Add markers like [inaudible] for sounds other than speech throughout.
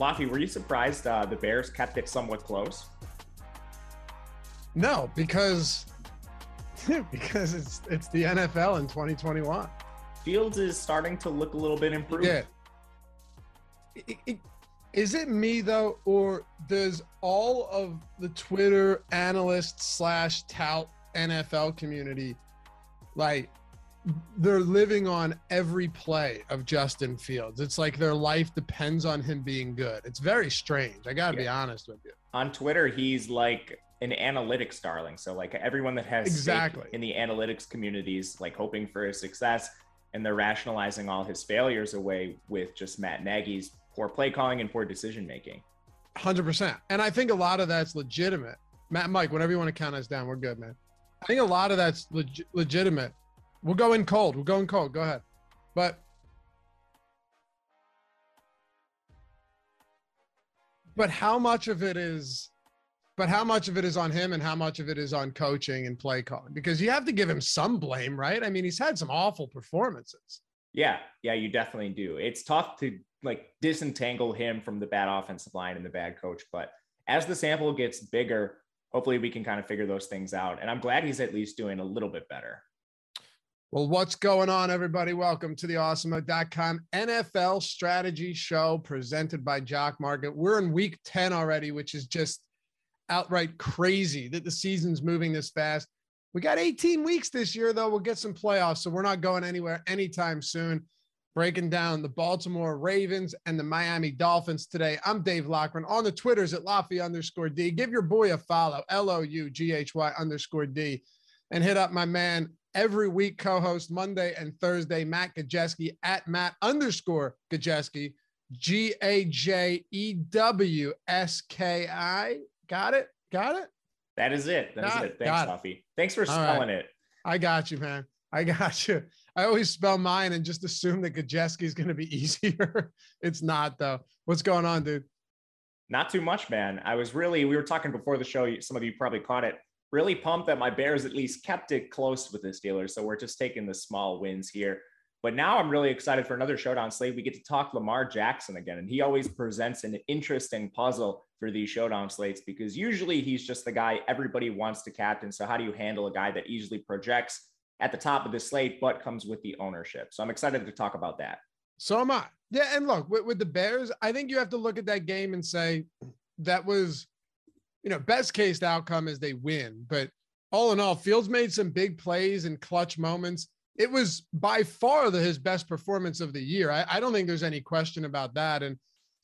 Loughy, were you surprised uh, the Bears kept it somewhat close? No, because [laughs] because it's it's the NFL in 2021. Fields is starting to look a little bit improved. Yeah. It- it- Is it me though, or does all of the Twitter analyst slash tout NFL community like they're living on every play of Justin Fields? It's like their life depends on him being good. It's very strange. I gotta be honest with you. On Twitter, he's like an analytics darling. So like everyone that has Exactly. in the analytics communities, like hoping for his success, and they're rationalizing all his failures away with just Matt Nagy's poor play calling and poor decision making. Hundred percent. And I think a lot of that's legitimate. Matt, Mike, whenever you want to count us down, we're good, man. I think a lot of that's leg- legitimate. We'll go in cold. We're going cold. Go ahead. But but how much of it is but how much of it is on him and how much of it is on coaching and play calling? Because you have to give him some blame, right? I mean, he's had some awful performances. Yeah, yeah, you definitely do. It's tough to like disentangle him from the bad offensive line and the bad coach, but as the sample gets bigger, hopefully we can kind of figure those things out. And I'm glad he's at least doing a little bit better. Well, what's going on, everybody? Welcome to the Awesemo.com NFL strategy show presented by Jock Market. We're in week 10 already, which is just outright crazy that the season's moving this fast. We got 18 weeks this year, though. We'll get some playoffs, so we're not going anywhere anytime soon. Breaking down the Baltimore Ravens and the Miami Dolphins today. I'm Dave Loughran on the Twitters at Loughy underscore D. Give your boy a follow, L O U G H Y underscore D, and hit up my man every week co-host Monday and Thursday, Matt Gajewski at Matt underscore Gajewski, G A J E W S K I. Got it? Got it? That is it. That is Got it. it. Thanks, it. Huffy. Thanks for All right. spelling it. I got you, man. I got you. I always spell mine and just assume that Gajewski is going to be [laughs] easier. it's not though. What's going on, dude? Not too much, man. I was really, we were talking before the show. Some of you probably caught it. Really pumped that my Bears at least kept it close with the Steelers. So we're just taking the small wins here. But now I'm really excited for another showdown slate. We get to talk Lamar Jackson again. And he always presents an interesting puzzle for these showdown slates because usually he's just the guy everybody wants to captain. So how do you handle a guy that easily projects at the top of the slate, but comes with the ownership? So I'm excited to talk about that. So am I. Yeah, and look with, with the Bears, I think you have to look at that game and say that was, you know, best case outcome is they win. But all in all, Fields made some big plays and clutch moments. It was by far the, his best performance of the year. I, I don't think there's any question about that. And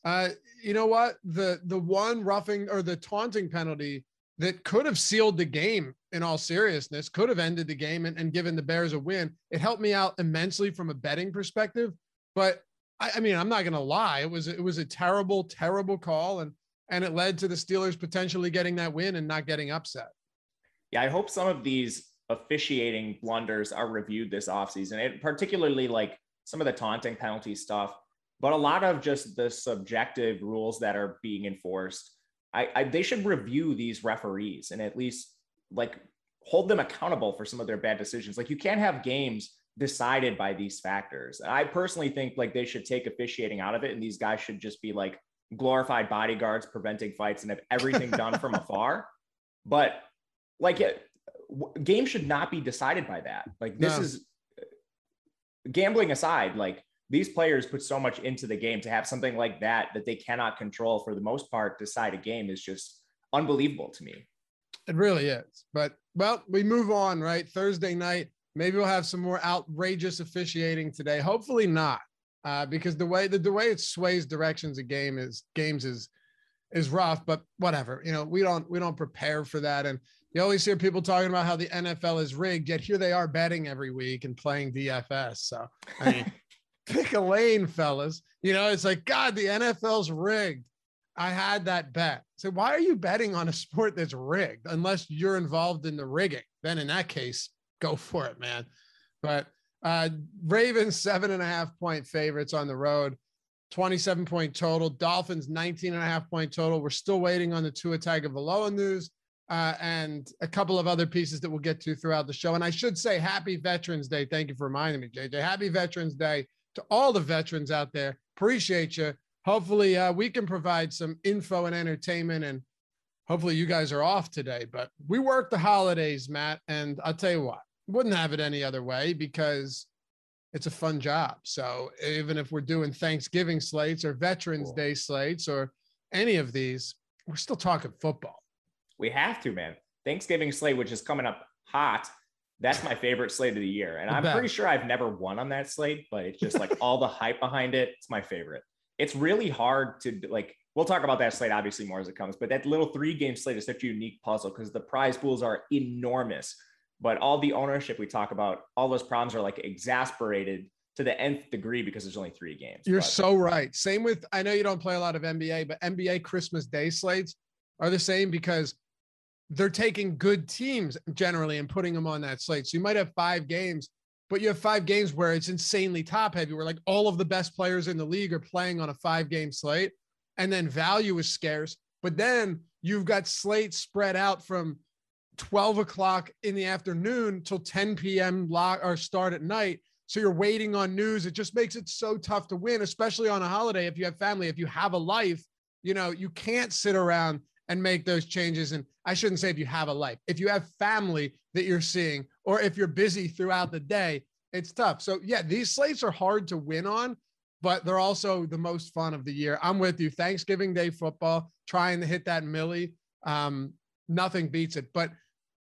uh, you know what? The the one roughing or the taunting penalty that could have sealed the game in all seriousness, could have ended the game and, and given the Bears a win. It helped me out immensely from a betting perspective. But I, I mean, I'm not gonna lie, it was it was a terrible, terrible call, and and it led to the Steelers potentially getting that win and not getting upset. Yeah, I hope some of these officiating blunders are reviewed this offseason, particularly like some of the taunting penalty stuff, but a lot of just the subjective rules that are being enforced. I, I they should review these referees and at least like hold them accountable for some of their bad decisions. Like you can't have games decided by these factors. I personally think like they should take officiating out of it, and these guys should just be like glorified bodyguards preventing fights and have everything done from [laughs] afar. But like it, game should not be decided by that. Like this No. is gambling aside, like these players put so much into the game to have something like that that they cannot control for the most part decide a game is just unbelievable to me. It really is. But well, we move on, right? Thursday night. Maybe we'll have some more outrageous officiating today. Hopefully not, uh, because the way the, the way it sways directions of game is games is is rough. But whatever, you know, we don't we don't prepare for that. And you always hear people talking about how the NFL is rigged, yet here they are betting every week and playing DFS. So I mean, [laughs] pick a lane, fellas. You know, it's like, God, the NFL's rigged. I had that bet. So why are you betting on a sport that's rigged unless you're involved in the rigging? Then in that case, go for it, man. But uh Ravens seven and a half point favorites on the road, 27 point total. Dolphins 19 and a half point total. We're still waiting on the Tua Tagovailoa news uh, and a couple of other pieces that we'll get to throughout the show. And I should say, Happy Veterans Day. Thank you for reminding me, JJ. Happy Veterans Day to all the veterans out there. Appreciate you. Hopefully, uh, we can provide some info and entertainment. And hopefully, you guys are off today. But we work the holidays, Matt. And I'll tell you what, wouldn't have it any other way because it's a fun job. So even if we're doing Thanksgiving slates or Veterans cool. Day slates or any of these, we're still talking football. We have to, man. Thanksgiving slate, which is coming up hot. That's my favorite slate of the year. And I'm pretty sure I've never won on that slate, but it's just like all the hype behind it. It's my favorite. It's really hard to like, we'll talk about that slate obviously more as it comes, but that little three game slate is such a unique puzzle because the prize pools are enormous. But all the ownership we talk about, all those problems are like exasperated to the nth degree because there's only three games. You're but, so right. Same with, I know you don't play a lot of NBA, but NBA Christmas Day slates are the same because they're taking good teams generally and putting them on that slate. So you might have five games, but you have five games where it's insanely top heavy, where like all of the best players in the league are playing on a five game slate, and then value is scarce. But then you've got slates spread out from 12 o'clock in the afternoon till 10 p.m. lock or start at night. So you're waiting on news. It just makes it so tough to win, especially on a holiday. If you have family, if you have a life, you know, you can't sit around and make those changes. And I shouldn't say if you have a life, if you have family that you're seeing, or if you're busy throughout the day, it's tough. So, yeah, these slates are hard to win on, but they're also the most fun of the year. I'm with you. Thanksgiving Day football, trying to hit that millie. Um, nothing beats it. But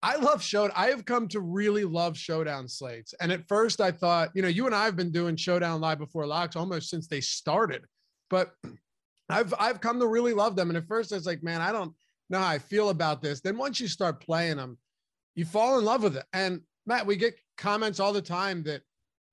I love showdown. I have come to really love showdown slates. And at first, I thought, you know, you and I have been doing showdown live before locks almost since they started. But [clears throat] I've I've come to really love them. And at first, I was like, man, I don't know how I feel about this. Then once you start playing them, you fall in love with it. And Matt, we get comments all the time that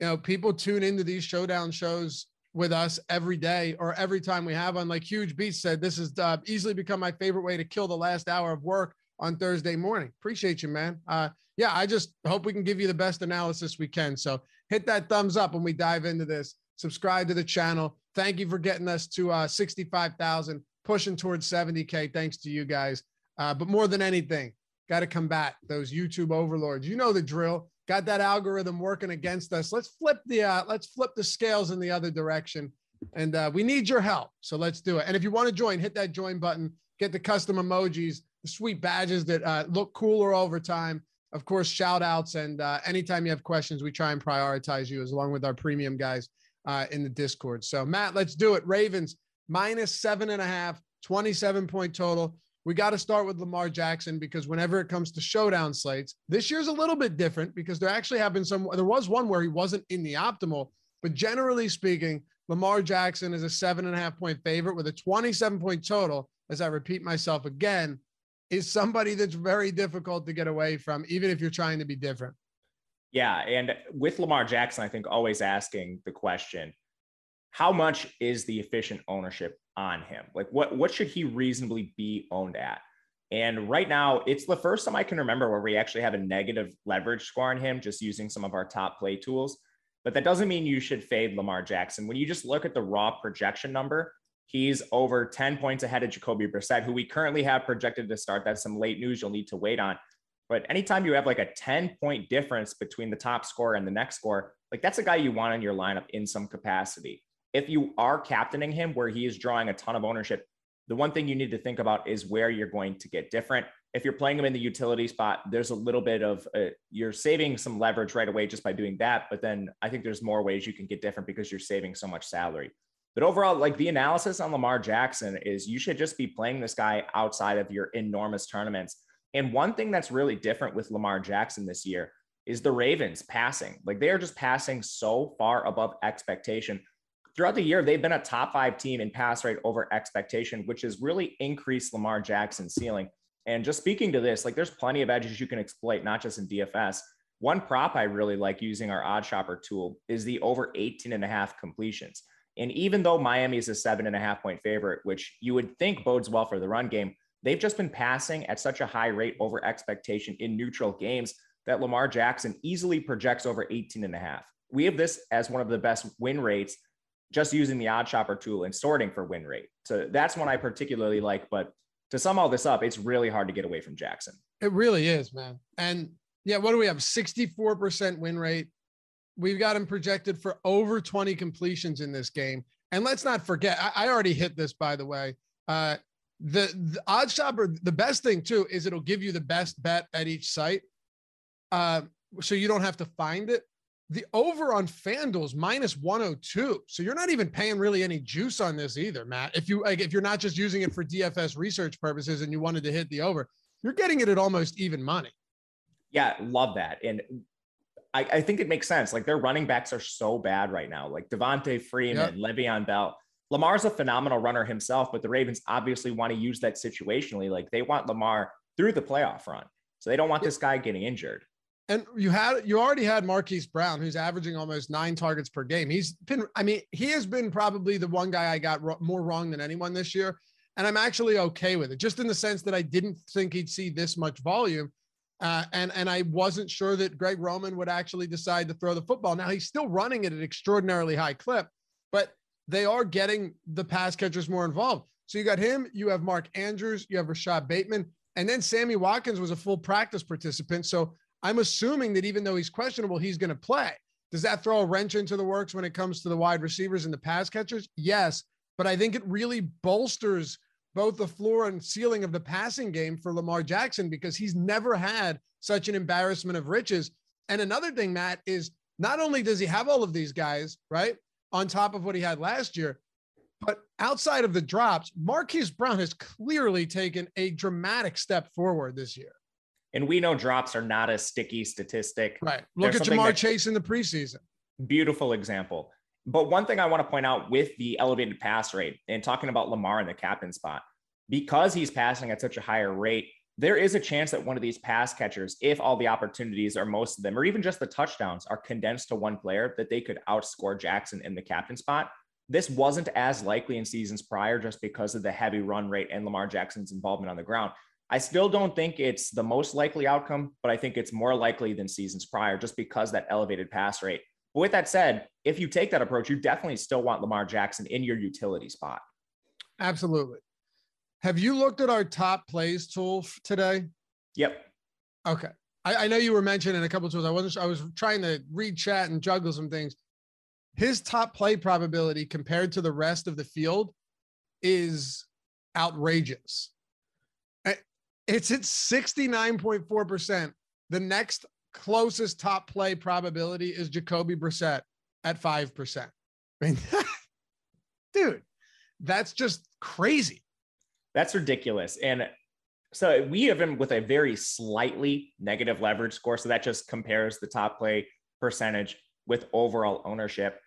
you know people tune into these showdown shows with us every day or every time we have on. Like Huge Beats said, this has uh, easily become my favorite way to kill the last hour of work on Thursday morning. Appreciate you, man. Uh, yeah, I just hope we can give you the best analysis we can. So hit that thumbs up when we dive into this. Subscribe to the channel. Thank you for getting us to uh, 65,000, pushing towards 70K. Thanks to you guys. Uh, but more than anything, got to combat those YouTube overlords. You know the drill. Got that algorithm working against us. Let's flip the uh, let's flip the scales in the other direction, and uh, we need your help. So let's do it. And if you want to join, hit that join button. Get the custom emojis, sweet badges that uh, look cooler over time. Of course, shout outs and uh, anytime you have questions, we try and prioritize you as along with our premium guys uh, in the Discord. So, Matt, let's do it. Ravens minus seven and a half, 27 point total. We got to start with Lamar Jackson because whenever it comes to showdown slates, this year's a little bit different because there actually have been some. There was one where he wasn't in the optimal, but generally speaking, Lamar Jackson is a seven and a half point favorite with a 27 point total. As I repeat myself again, is somebody that's very difficult to get away from, even if you're trying to be different. Yeah. And with Lamar Jackson, I think always asking the question, how much is the efficient ownership on him? Like what what should he reasonably be owned at? And right now, it's the first time I can remember where we actually have a negative leverage score on him, just using some of our top play tools. But that doesn't mean you should fade Lamar Jackson. When you just look at the raw projection number, he's over 10 points ahead of Jacoby Brissett, who we currently have projected to start. That's some late news you'll need to wait on. But anytime you have like a 10 point difference between the top score and the next score, like that's a guy you want in your lineup in some capacity. If you are captaining him where he is drawing a ton of ownership, the one thing you need to think about is where you're going to get different. If you're playing him in the utility spot, there's a little bit of uh, you're saving some leverage right away just by doing that. But then I think there's more ways you can get different because you're saving so much salary. But overall, like the analysis on Lamar Jackson is you should just be playing this guy outside of your enormous tournaments and one thing that's really different with Lamar Jackson this year is the Ravens passing. Like they are just passing so far above expectation. Throughout the year, they've been a top five team in pass rate over expectation, which has really increased Lamar Jackson's ceiling. And just speaking to this, like there's plenty of edges you can exploit, not just in DFS. One prop I really like using our OddsShopper tool is the over 18 and a half completions. And even though Miami is a seven and a half point favorite, which you would think bodes well for the run game, they've just been passing at such a high rate over expectation in neutral games that Lamar Jackson easily projects over 18 and a half. We have this as one of the best win rates just using the OddsShopper tool and sorting for win rate. So that's one I particularly like. But to sum all this up, it's really hard to get away from Jackson. It really is, man. And yeah, what do we have? 64% win rate. We've got him projected for over 20 completions in this game. And let's not forget, I, I already hit this, by the way. Uh, the, the OddsShopper, the best thing too is it'll give you the best bet at each site. Uh, so you don't have to find it. The over on FanDuel is minus 102. So you're not even paying really any juice on this either, Matt. If you like, if you're not just using it for DFS research purposes and you wanted to hit the over, you're getting it at almost even money. Yeah, love that. And I, I think it makes sense. Like their running backs are so bad right now. Like Devonta Freeman, yep. Le'Veon Bell. Lamar's a phenomenal runner himself, but the Ravens obviously want to use that situationally. Like they want Lamar through the playoff run. So they don't want this guy getting injured. And you had you already had Marquise Brown, who's averaging almost nine targets per game. He's been, I mean, he has been probably the one guy I got more wrong than anyone this year. And I'm actually okay with it, just in the sense that I didn't think he'd see this much volume. Uh, and and I wasn't sure that Greg Roman would actually decide to throw the football. Now he's still running at an extraordinarily high clip, but they are getting the pass catchers more involved. So you got him, you have Mark Andrews, you have Rashod Bateman, and then Sammy Watkins was a full practice participant. So I'm assuming that even though he's questionable, he's going to play. Does that throw a wrench into the works when it comes to the wide receivers and the pass catchers? Yes, but I think it really bolsters both the floor and ceiling of the passing game for Lamar Jackson because he's never had such an embarrassment of riches. And another thing, Matt, is not only does he have all of these guys, right, on top of what he had last year, but outside of the drops, Marquise Brown has clearly taken a dramatic step forward this year. And we know drops are not a sticky statistic. Right. Look There's at Ja'Marr that, Chase in the preseason. Beautiful example. But one thing I want to point out with the elevated pass rate and talking about Lamar in the captain spot, because he's passing at such a higher rate, there is a chance that one of these pass catchers, if all the opportunities or most of them, or even just the touchdowns are condensed to one player, that they could outscore Jackson in the captain spot. This wasn't as likely in seasons prior just because of the heavy run rate and Lamar Jackson's involvement on the ground. I still don't think it's the most likely outcome, but I think it's more likely than seasons prior just because that elevated pass rate. But with that said, if you take that approach, you definitely still want Lamar Jackson in your utility spot. Absolutely. Have you looked at our top plays tool today? Yep. Okay. I, I know you were mentioning a couple tools. I wasn't. I was trying to read chat and juggle some things. His top play probability compared to the rest of the field is outrageous. Eh, it's at 69.4%. The next closest top play probability is Jacoby Brissett at 5%. I mean, [laughs] dude, that's just crazy. That's ridiculous. And so we have him with a very slightly negative leverage score. So that just compares the top play percentage with overall ownership.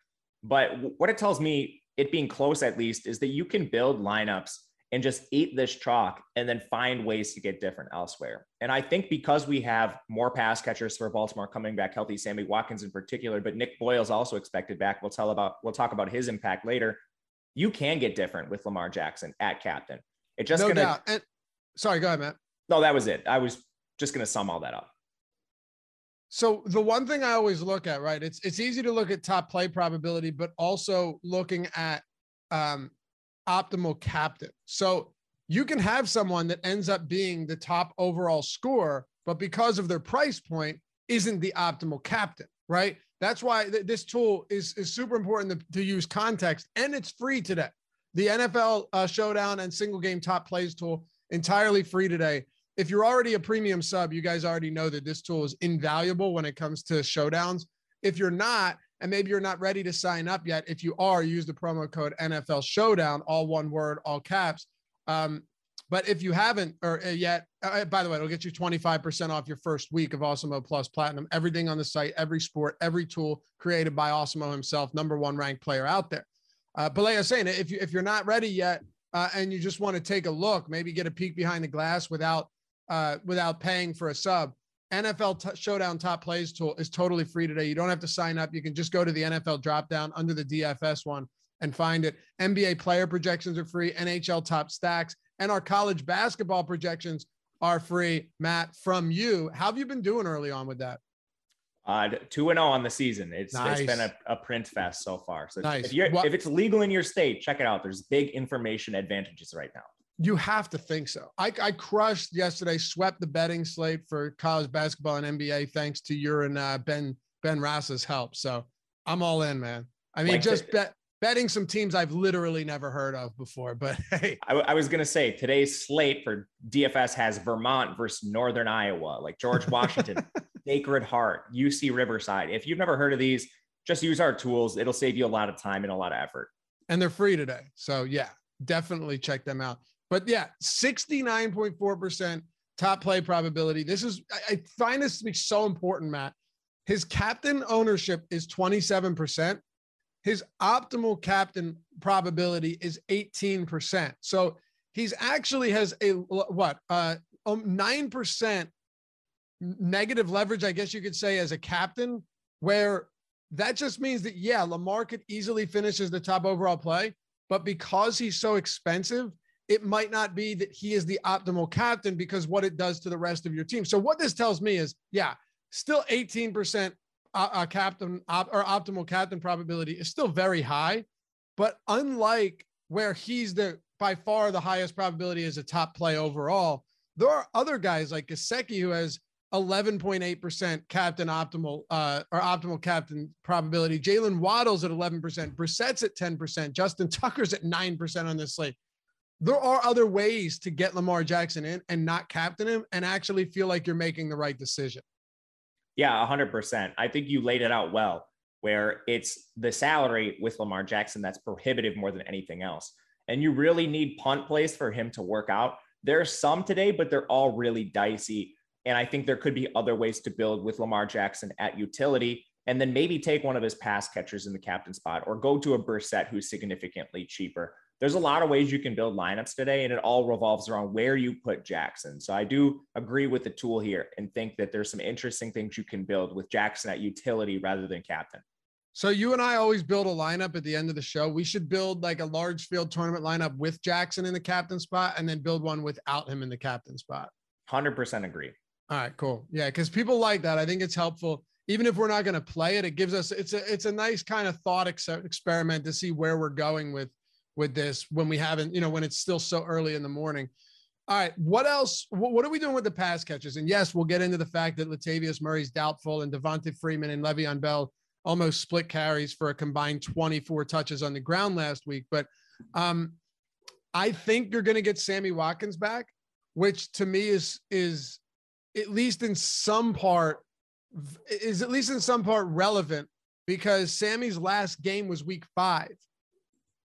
But what it tells me, it being close at least, is that you can build lineups and just eat this chalk and then find ways to get different elsewhere. And I think because we have more pass catchers for Baltimore coming back healthy, Sammy Watkins in particular, but Nick Boyle's also expected back. We'll tell about we'll talk about his impact later. You can get different with Lamar Jackson at captain. It just no gonna doubt. And sorry, go ahead, Matt. No, that was it. I was just gonna sum all that up. So the one thing I always look at, right? It's it's easy to look at top play probability, but also looking at um, optimal captain. So you can have someone that ends up being the top overall score, but because of their price point, isn't the optimal captain, right? That's why th- this tool is, is super important to, to, use context and it's free today. The NFL uh, Showdown and single game top plays tool entirely free today. If you're already a premium sub, you guys already know that this tool is invaluable when it comes to showdowns. If you're not, and maybe you're not ready to sign up yet. If you are, use the promo code NFL Showdown, all one word, all caps. Um, but if you haven't or uh, yet, uh, uh, by the way, it'll get you 25% off your first week of Awesemo Plus Platinum. Everything on the site, every sport, every tool created by Awesemo himself, number one ranked player out there. Uh, but like I was saying, if you if you're not ready yet uh, and you just want to take a look, maybe get a peek behind the glass without uh, without paying for a sub, NFL t- Showdown top plays tool is totally free today. You don't have to sign up. You can just go to the NFL drop down under the DFS one and find it. NBA player projections are free, NHL top stacks, and our college basketball projections are free. Matt, from you, how have you been doing early on with that? Uh, two and zero oh on the season. It's nice. it's been a, a, print fest so far. So nice. if you're if it's legal in your state, check it out. There's big information advantages right now. You have to think so. I, I crushed yesterday, swept the betting slate for college basketball and NBA thanks to your and uh, Ben Ben Rasa's help. So I'm all in, man. I mean, like just the, bet betting some teams I've literally never heard of before. But [laughs] hey, I, I was going to say today's slate for DFS has Vermont versus Northern Iowa, like George [laughs] Washington, Sacred Heart, UC Riverside. If you've never heard of these, just use our tools. It'll save you a lot of time and a lot of effort. And they're free today. So yeah, definitely check them out. But yeah, 69.4% top play probability. This is, I find this to be so important, Matt. His captain ownership is 27% his optimal captain probability is 18%. So he's actually has a what uh um, 9% negative leverage, I guess you could say, as a captain, where that just means that, yeah, Lamar could easily finish as the top overall play, but because he's so expensive, it might not be that he is the optimal captain because what it does to the rest of your team. So, what this tells me is, yeah, still 18% uh, captain op, or optimal captain probability is still very high, but unlike where he's the by far the highest probability as a top play overall, there are other guys like Gesicki who has 11.8% captain optimal uh, or optimal captain probability. Jaylen Waddle's at 11%, Brissett's at 10%, Justin Tucker's at 9% on this slate. There are other ways to get Lamar Jackson in and not captain him and actually feel like you're making the right decision. Yeah, 100%. I think you laid it out well, where it's the salary with Lamar Jackson that's prohibitive more than anything else. And you really need punt plays for him to work out. There are some today, but they're all really dicey. And I think there could be other ways to build with Lamar Jackson at utility and then maybe take one of his pass catchers in the captain spot or go to a Brissett who's significantly cheaper there's a lot of ways you can build lineups today, and it all revolves around where you put Jackson. So I do agree with the tool here and think that there's some interesting things you can build with Jackson at utility rather than captain. So you and I always build a lineup at the end of the show. We should build like a large field tournament lineup with Jackson in the captain spot and then build one without him in the captain spot. 100% agree. All right, cool. Yeah, cuz people like that. I think it's helpful even if we're not going to play it. It gives us it's a it's a nice kind of thought ex- experiment to see where we're going with with this when we haven't, you know, when it's still so early in the morning. All right. What else? What are we doing with the pass catches? And yes, we'll get into the fact that Latavius Murray's doubtful and Devonta Freeman and Le'Veon Bell almost split carries for a combined 24 touches on the ground last week. But um, I think you're going to get Sammy Watkins back, which to me is is at least in some part is at least in some part relevant because Sammy's last game was week five.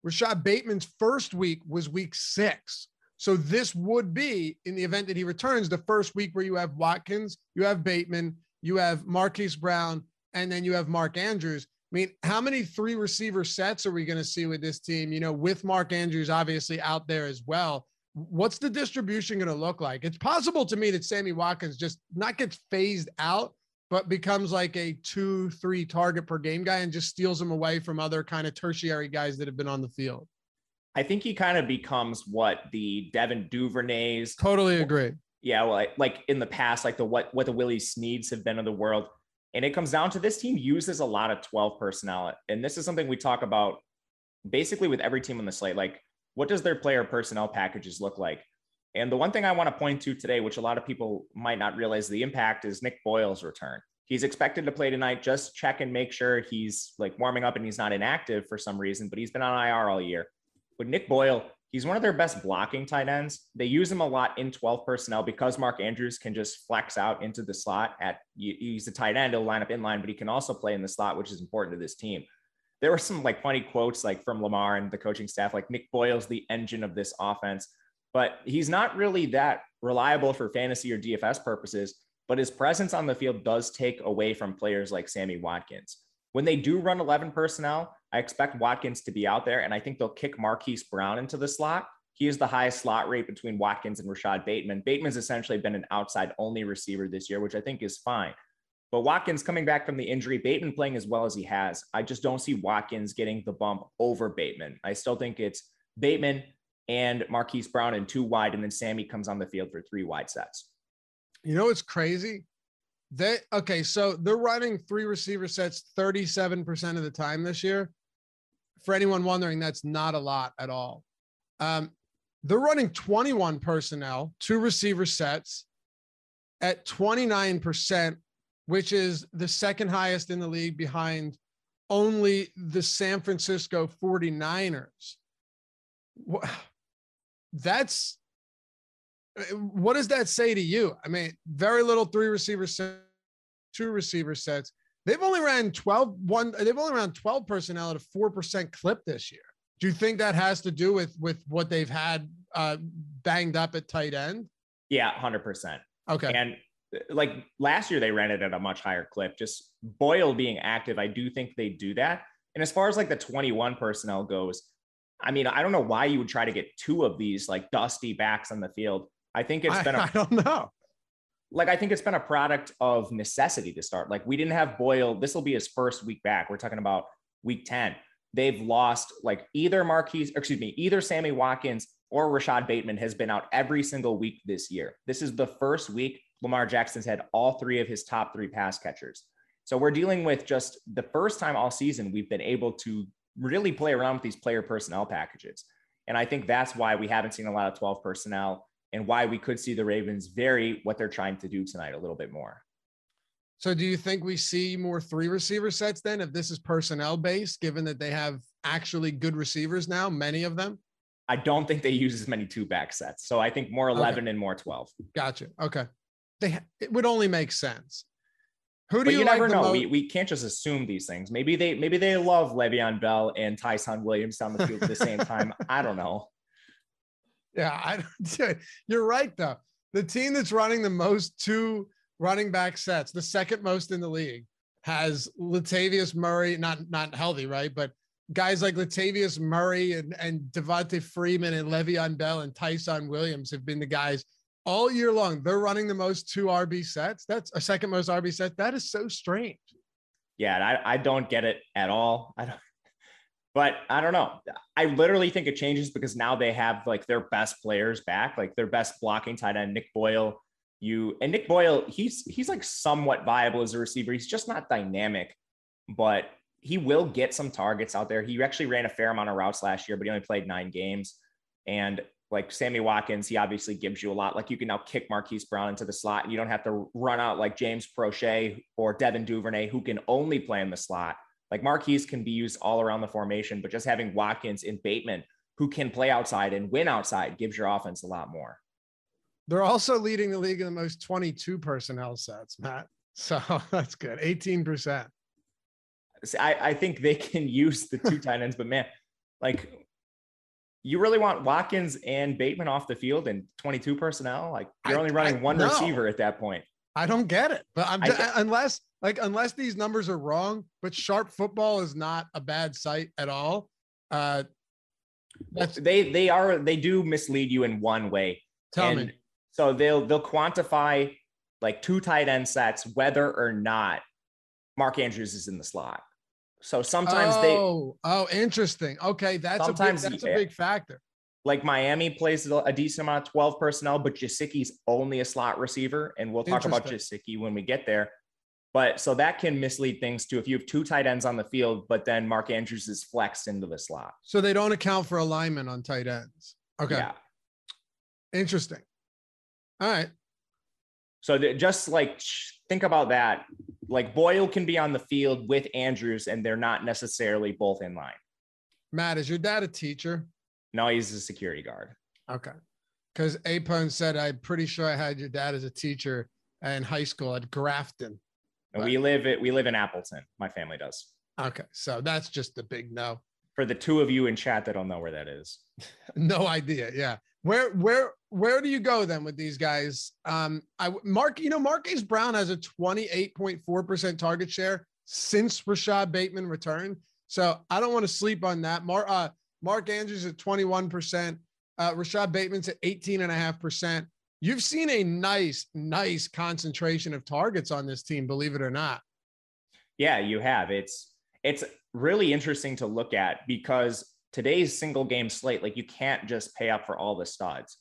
Rashod Bateman's first week was week six. So this would be, in the event that he returns, the first week where you have Watkins, you have Bateman, you have Marquise Brown, and then you have Mark Andrews. I mean, how many three receiver sets are we going to see with this team? You know, with Mark Andrews obviously out there as well. What's the distribution going to look like? It's possible to me that Sammy Watkins just not gets phased out, but becomes like a two, three target per game guy and just steals them away from other kind of tertiary guys that have been on the field. I think he kind of becomes what the Devin Duvernays. Totally agree. Yeah, well, like in the past, like the what what the Willie Sneads have been in the world, and it comes down to this team uses a lot of twelve personnel, and this is something we talk about basically with every team on the slate. Like, what does their player personnel packages look like? And the one thing I want to point to today, which a lot of people might not realize the impact, is Nick Boyle's return. He's expected to play tonight. Just check and make sure he's like warming up and he's not inactive for some reason, but he's been on IR all year. With Nick Boyle, he's one of their best blocking tight ends. They use him a lot in 12 personnel because Mark Andrews can just flex out into the slot at he's a tight end, he'll line up in line, but he can also play in the slot, which is important to this team. There were some like funny quotes like from Lamar and the coaching staff, like Nick Boyle's the engine of this offense but he's not really that reliable for fantasy or DFS purposes. But his presence on the field does take away from players like Sammy Watkins. When they do run 11 personnel, I expect Watkins to be out there, and I think they'll kick Marquise Brown into the slot. he is the highest slot rate between Watkins and Rashod Bateman. Bateman's essentially been an outside only receiver this year, which I think is fine. But Watkins coming back from the injury, Bateman playing as well as he has. I just don't see Watkins getting the bump over Bateman. I still think it's Bateman and Marquise Brown and two wide, and then Sammy comes on the field for three wide sets. You know what's crazy? They okay, so they're running three receiver sets 37% of the time this year. For anyone wondering, that's not a lot at all. Um, they're running 21 personnel, two receiver sets at 29%, which is the second highest in the league behind only the San Francisco 49ers. That's what does that say to you? I mean, very little three receiver sets, two receiver sets. They've only ran 12 one they've only ran 12 personnel at a 4% clip this year. Do you think that has to do with with what they've had uh, banged up at tight end? Yeah, 100%. Okay. And like last year they ran it at a much higher clip. Just Boyle being active, I do think they do that. And as far as like the 21 personnel goes, I mean, I don't know why you would try to get two of these like dusty backs on the field. I think it's been I, a, [laughs] I don't know. Like I think it's been a product of necessity to start. Like we didn't have Boyle. This will be his first week back. We're talking about week 10. They've lost like either Marquise, excuse me, either Sammy Watkins or Rashod Bateman has been out every single week this year. This is the first week Lamar Jackson's had all three of his top three pass catchers. So we're dealing with just the first time all season we've been able to really play around with these player personnel packages. And I think that's why we haven't seen a lot of 12 personnel and why we could see the Ravens vary what they're trying to do tonight a little bit more. So do you think we see more three receiver sets then if this is personnel based, given that they have actually good receivers now, many of them? I don't think they use as many two back sets. So I think more 11 okay. and more 12. Gotcha. Okay. They it would only make sense. Who do but you, you like never know. Most? We, we can't just assume these things. Maybe they maybe they love Le'Veon Bell and Ty'Son Williams down the field at the same [laughs] time. I don't know. Yeah, I don't. [laughs] you're right though. The team that's running the most two running back sets, the second most in the league, has Latavius Murray, not not healthy, right? But guys like Latavius Murray and, and Devonta Freeman and Le'Veon Bell and Ty'Son Williams have been the guys all year long. They're running the most two RB sets. That's a second most RB set. That is so strange. Yeah, I, I don't get it at all. I don't, but I don't know. I literally think it changes because now they have like their best players back, like their best blocking tight end, Nick Boyle. You and Nick Boyle, he's he's like somewhat viable as a receiver. He's just not dynamic, but he will get some targets out there. He actually ran a fair amount of routes last year, but he only played nine games. And like Sammy Watkins, he obviously gives you a lot. Like you can now kick Marquise Brown into the slot. And you don't have to run out like James Proche or Devin Duvernay, who can only play in the slot. Like Marquise can be used all around the formation, but just having Watkins and Bateman, who can play outside and win outside, gives your offense a lot more. They're also leading the league in the most 22 personnel sets, Matt. [laughs] So that's good. 18%. I, I think they can use the two [laughs] tight ends, but man, like you really want Watkins and Bateman off the field and 22 personnel? Like you're I, only running I, one no. receiver at that point. I don't get it, but I'm unless like unless these numbers are wrong. But sharp football is not a bad site at all. Uh, they they are they do mislead you in one way. Tell and me. So they'll they'll quantify like two tight end sets whether or not Mark Andrews is in the slot. So sometimes oh, they oh interesting. Okay, that's sometimes a big, that's a big factor. Like Miami plays a decent amount of 12 personnel, but Gesicki's only a slot receiver. And we'll talk about Gesicki when we get there. But so that can mislead things too. If you have two tight ends on the field, but then Mark Andrews is flexed into the slot. So they don't account for alignment on tight ends. Okay. Yeah. Interesting. All right. So just like think about that. Like Boyle can be on the field with Andrews, and they're not necessarily both in line. Matt, is your dad a teacher? No, he's a security guard. Okay. Because Apone said, I'm pretty sure I had your dad as a teacher in high school at Grafton. And we live it. We live in Appleton. My family does. Okay, so that's just a big no. For the two of you in chat that don't know where that is, [laughs] no idea. Yeah, where where where do you go then with these guys? Um, I Mark, you know, Marquise Brown has a 28.4% target share since Rashod Bateman returned. So I don't want to sleep on that. Mark uh, Mark Andrews at 21%. Uh, Rashod Bateman's at 18.5%. You've seen a nice, nice concentration of targets on this team, believe it or not. Yeah, you have. It's it's really interesting to look at because today's single game slate, like you can't just pay up for all the studs.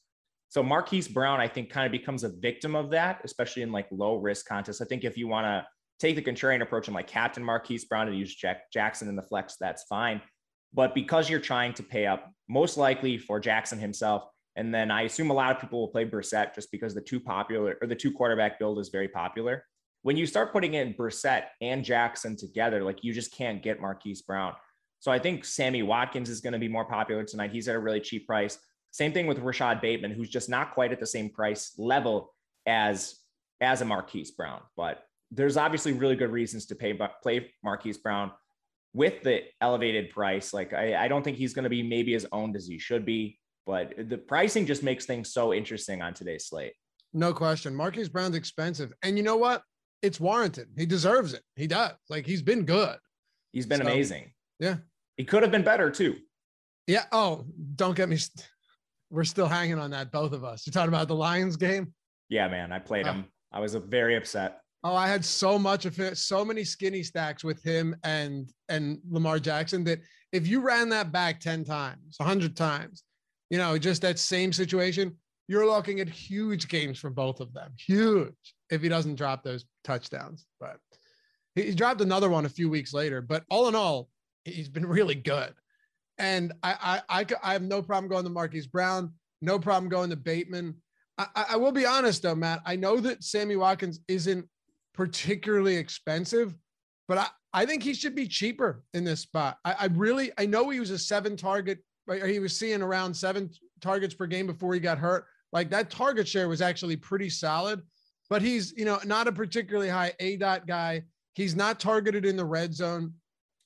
So Marquise Brown, I think, kind of becomes a victim of that, especially in like low risk contests. I think if you want to take the contrarian approach and like captain Marquise Brown and use Jack Jackson in the flex, that's fine. But because you're trying to pay up, most likely for Jackson himself, and then I assume a lot of people will play Brissett just because the two popular or the two quarterback build is very popular. When you start putting in Brissett and Jackson together, like you just can't get Marquise Brown. So I think Sammy Watkins is going to be more popular tonight. He's at a really cheap price. Same thing with Rashod Bateman, who's just not quite at the same price level as as a Marquise Brown. But there's obviously really good reasons to pay play Marquise Brown with the elevated price. Like I, I don't think he's going to be maybe as owned as he should be, but the pricing just makes things so interesting on today's slate. No question. Marquise Brown's expensive. And you know what? It's warranted. He deserves it. He does. Like he's been good. He's been so, amazing. Yeah. He could have been better too. Yeah. Oh, don't get me. St- We're still hanging on that, both of us. You're talking about the Lions game? Yeah, man. I played uh, him. I was very upset. Oh, I had so much of it, so many skinny stacks with him and and Lamar Jackson that if you ran that back 10 times, 100 times, you know, just that same situation, you're looking at huge games for both of them. Huge if he doesn't drop those touchdowns. But he dropped another one a few weeks later. But all in all, he's been really good. And I I I, I have no problem going to Marquise Brown, no problem going to Bateman. I, I will be honest though, Matt. I know that Sammy Watkins isn't particularly expensive, but I, I think he should be cheaper in this spot. I, I really I know he was a seven target? He was seeing around seven targets per game before he got hurt. Like that target share was actually pretty solid, but he's you know not a particularly high aDOT guy. He's not targeted in the red zone.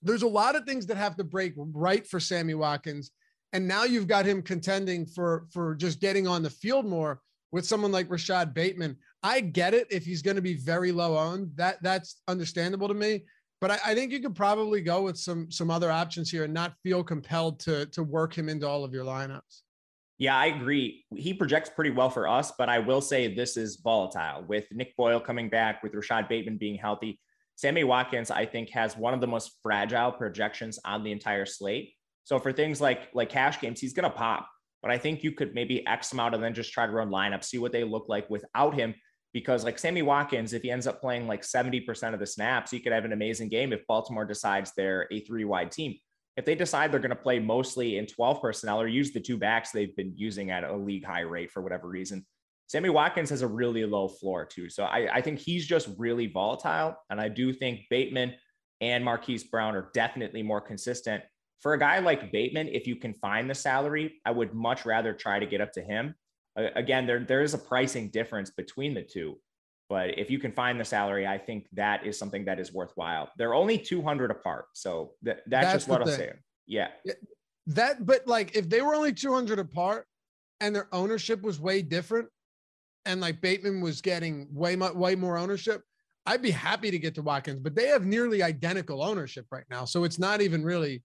There's a lot of things that have to break right for Sammy Watkins. And now you've got him contending for for just getting on the field more with someone like Rashod Bateman. I get it if he's going to be very low owned. That that's understandable to me. But I, I, think you could probably go with some some other options here and not feel compelled to to work him into all of your lineups. Yeah, I agree. He projects pretty well for us, but I will say this is volatile with Nick Boyle coming back, with Rashad Bateman being healthy. Sammy Watkins, I think, has one of the most fragile projections on the entire slate. So for things like like cash games, he's to pop. But I think you could maybe X him out and then just try to run lineups, see what they look like without him. Because like Sammy Watkins, if he ends up playing like 70% of the snaps, he could have an amazing game if Baltimore decides they're a three wide team. If they decide they're going to play mostly in 12 personnel or use the two backs they've been using at a league high rate for whatever reason, Sammy Watkins has a really low floor too. So I, I think he's just really volatile. And I do think Bateman and Marquise Brown are definitely more consistent. For a guy like Bateman, if you can find the salary, I would much rather try to get up to him. Again, there, there is a pricing difference between the two. But if you can find the salary, I think that is something that is worthwhile. They're only 200 apart. So th- that's, that's, just what I'll say. Yeah. That, but like if they were only 200 apart and their ownership was way different, and like Bateman was getting way way more ownership, I'd be happy to get to Watkins, but they have nearly identical ownership right now, so it's not even really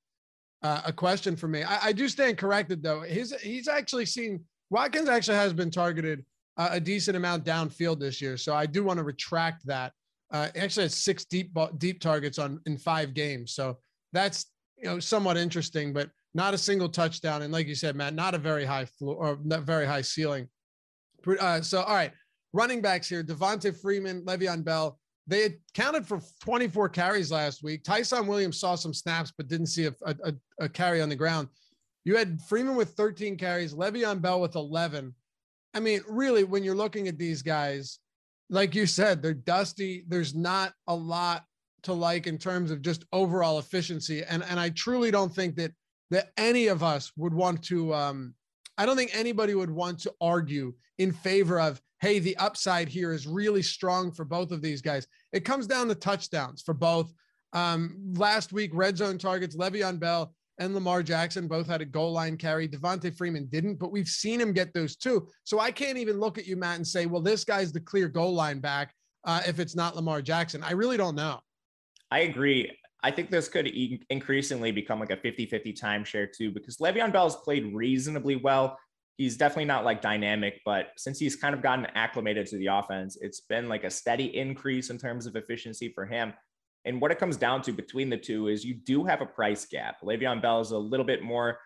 uh, a question for me. I, I, do stand corrected though. His he's actually seen Watkins actually has been targeted uh, a decent amount downfield this year, so I do want to retract that. Uh, actually, has six deep deep targets on in five games, so that's you know somewhat interesting, but not a single touchdown, and like you said, Matt, not a very high floor or not very high ceiling. Uh, so, all right, running backs here: Devonta Freeman, Le'Veon Bell. They accounted for 24 carries last week. Ty'Son Williams saw some snaps, but didn't see a, a, a carry on the ground. You had Freeman with 13 carries, Le'Veon Bell with 11. I mean, really, when you're looking at these guys, like you said, they're dusty. There's not a lot to like in terms of just overall efficiency. And and I truly don't think that that any of us would want to um I don't think anybody would want to argue in favor of, hey, the upside here is really strong for both of these guys. It comes down to touchdowns for both. Um, last week, red zone targets, Le'Veon Bell and Lamar Jackson both had a goal line carry. Devonta Freeman didn't, but we've seen him get those too. So I can't even look at you, Matt, and say, well, this guy's the clear goal line back uh, if it's not Lamar Jackson. I really don't know. I agree. I think this could e- increasingly become like a 50 50 timeshare too, because Le'Veon Bell has played reasonably well. he's definitely not like dynamic, but since he's kind of gotten acclimated to the offense, it's been like a steady increase in terms of efficiency for him. And what it comes down to between the two is you do have a price gap. Le'Veon Bell is a little bit more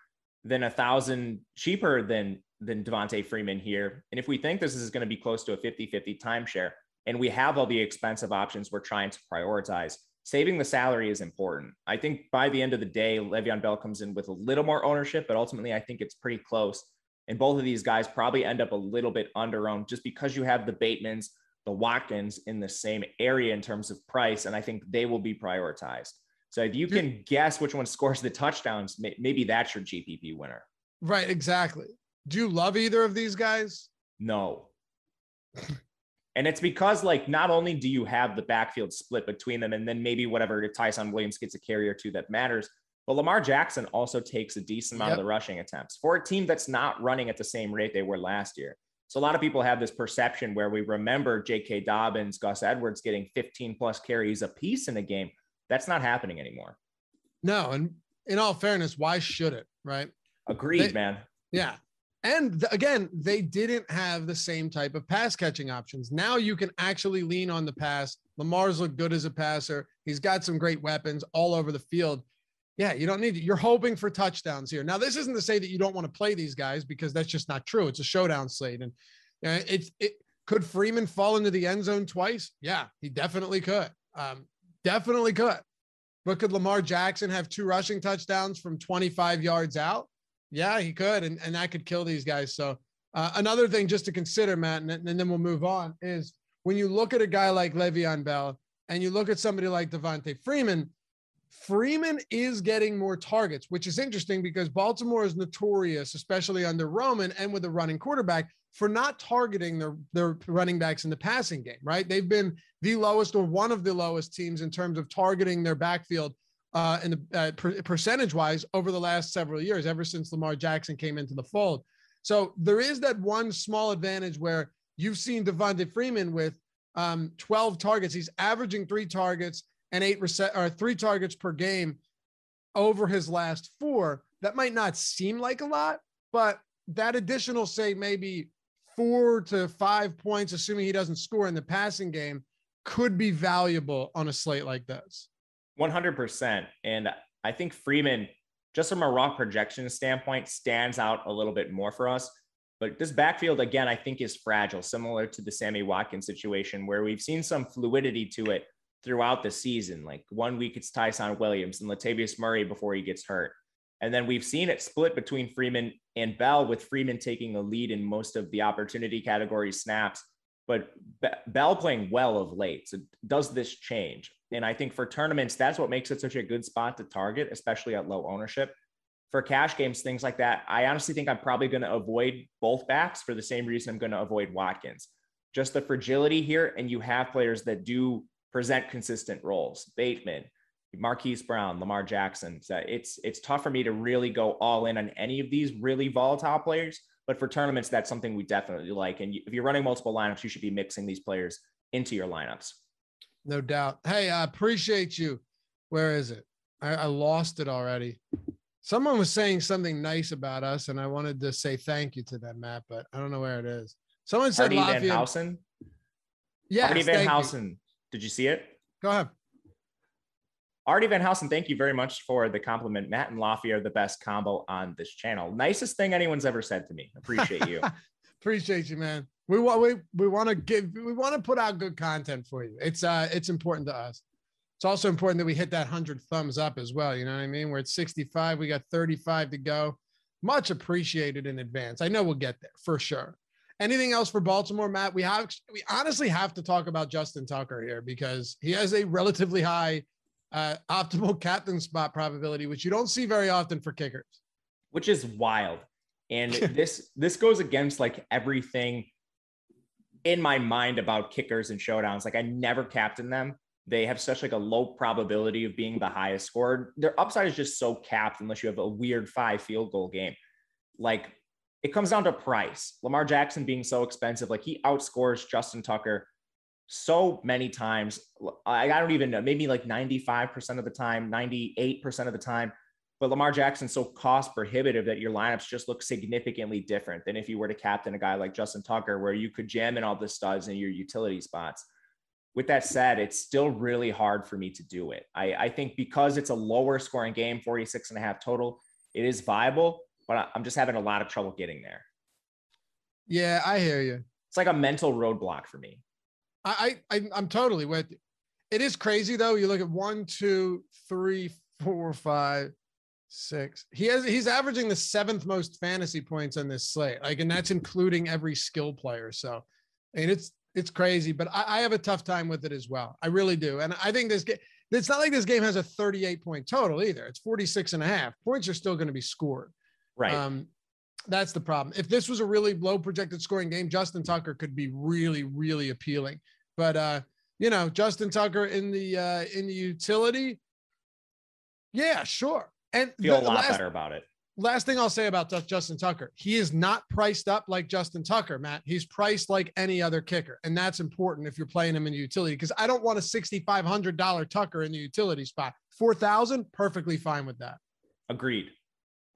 than a thousand cheaper than than Devonta Freeman here. And if we think this is going to be close to a 50-50 timeshare, and we have all the expensive options we're trying to prioritize, saving the salary is important. I think by the end of the day, Le'Veon Bell comes in with a little more ownership, but ultimately I think it's pretty close. And both of these guys probably end up a little bit under owned just because you have the Batemans, the Watkins in the same area in terms of price. And I think they will be prioritized. So if you can guess which one scores the touchdowns, maybe that's your GPP winner. Right, exactly. Do you love either of these guys? No. [laughs] and it's because like not only do you have the backfield split between them, and then maybe whatever Ty'Son Williams gets a carry or two that matters, but Lamar Jackson also takes a decent amount yep. of the rushing attempts for a team that's not running at the same rate they were last year. So a lot of people have this perception where we remember J.K. Dobbins, Gus Edwards getting 15 plus carries a piece in a game. That's not happening anymore. No, and in all fairness, why should it? Right? Agreed, they, man. Yeah. And again, they didn't have the same type of pass catching options. Now you can actually lean on the pass. Lamar's looked good as a passer. He's got some great weapons all over the field. Yeah, you don't need to. You're hoping for touchdowns here. Now, this isn't to say that you don't want to play these guys because that's just not true. It's a showdown slate, and it's it. Could Freeman fall into the end zone twice? Yeah, he definitely could. Um, definitely could. But could Lamar Jackson have two rushing touchdowns from 25 yards out? Yeah, he could, and, and that could kill these guys. So uh, another thing just to consider, Matt, and, and then we'll move on, is when you look at a guy like Le'Veon Bell and you look at somebody like Devonta Freeman, Freeman is getting more targets, which is interesting because Baltimore is notorious, especially under Roman and with a running quarterback, for not targeting their, their running backs in the passing game, right? They've been the lowest or one of the lowest teams in terms of targeting their backfield uh, in the uh, per- percentage wise over the last several years, ever since Lamar Jackson came into the fold. So there is that one small advantage where you've seen Devonta Freeman with um, 12 targets. He's averaging three targets and eight reset or three targets per game over his last four. That might not seem like a lot, but that additional, say, maybe four to five points, assuming he doesn't score in the passing game, could be valuable on a slate like this. 100%. And I think Freeman, just from a raw projection standpoint, stands out a little bit more for us. But this backfield, again, I think is fragile, similar to the Sammy Watkins situation, where we've seen some fluidity to it throughout the season. Like one week it's Ty'Son Williams and Latavius Murray before he gets hurt. And then we've seen it split between Freeman and Bell, with Freeman taking the lead in most of the opportunity category snaps, but Bell playing well of late. So does this change? And I think for tournaments, that's what makes it such a good spot to target, especially at low ownership. For cash games, things like that, I honestly think I'm probably going to avoid both backs for the same reason I'm going to avoid Watkins. Just the fragility here, and you have players that do present consistent roles. Bateman, Marquise Brown, Lamar Jackson. So it's it's tough for me to really go all in on any of these really volatile players. But for tournaments, that's something we definitely like. And if you're running multiple lineups, you should be mixing these players into your lineups. No doubt. Hey, I appreciate you. Where is it? I, I lost it already. Someone was saying something nice about us, and I wanted to say thank you to them, Matt, but I don't know where it is. Someone said Lafayette. Van Housen. Yeah, Artie Van Housen. Did you see it? Go ahead. Artie Van Housen, thank you very much for the compliment. Matt and Loughy are the best combo on this channel. Nicest thing anyone's ever said to me. Appreciate you. [laughs] Appreciate you, man. We want we we want to give we want to put out good content for you. It's uh it's important to us. It's also important that we hit that hundred thumbs up as well. You know what I mean? We're at 65, we got 35 to go. Much appreciated in advance. I know we'll get there for sure. Anything else for Baltimore, Matt? We have we honestly have to talk about Justin Tucker here because he has a relatively high uh, optimal [laughs] captain spot probability, which you don't see very often for kickers. Which is wild, and [laughs] this this goes against like everything in my mind about kickers and showdowns. Like I never captain them. They have such like a low probability of being the highest scored. Their upside is just so capped unless you have a weird five field goal game. Like it comes down to price. Lamar Jackson being so expensive, like he outscores Justin Tucker so many times. I, I don't even know, maybe like 95% of the time, 98% of the time. but Lamar Jackson's so cost prohibitive that your lineups just look significantly different than if you were to captain a guy like Justin Tucker, where you could jam in all the studs in your utility spots. With that said, it's still really hard for me to do it. I, I think because it's a lower scoring game, 46 and a half total, it is viable, but I'm just having a lot of trouble getting there. Yeah, I hear you. It's like a mental roadblock for me. I, I I'm totally with you. It is crazy though. You look at one, two, three, four, five, six. He has he's averaging the seventh most fantasy points on this slate. Like, and that's including every skill player. So, I mean, it's it's crazy, but I, I have a tough time with it as well. I really do. And I think this game, it's not like this game has a 38 point total either. It's 46 and a half. Points are still going to be scored. Right. Um, that's the problem. If this was a really low projected scoring game, Justin Tucker could be really, really appealing. But uh, you know, Justin Tucker in the uh in the utility, yeah, sure. And feel a lot last, better about it. Last thing I'll say about Justin Tucker, he is not priced up like Justin Tucker, Matt. He's priced like any other kicker. And that's important if you're playing him in the utility because I don't want a $6,500 Tucker in the utility spot. 4,000, perfectly fine with that. Agreed.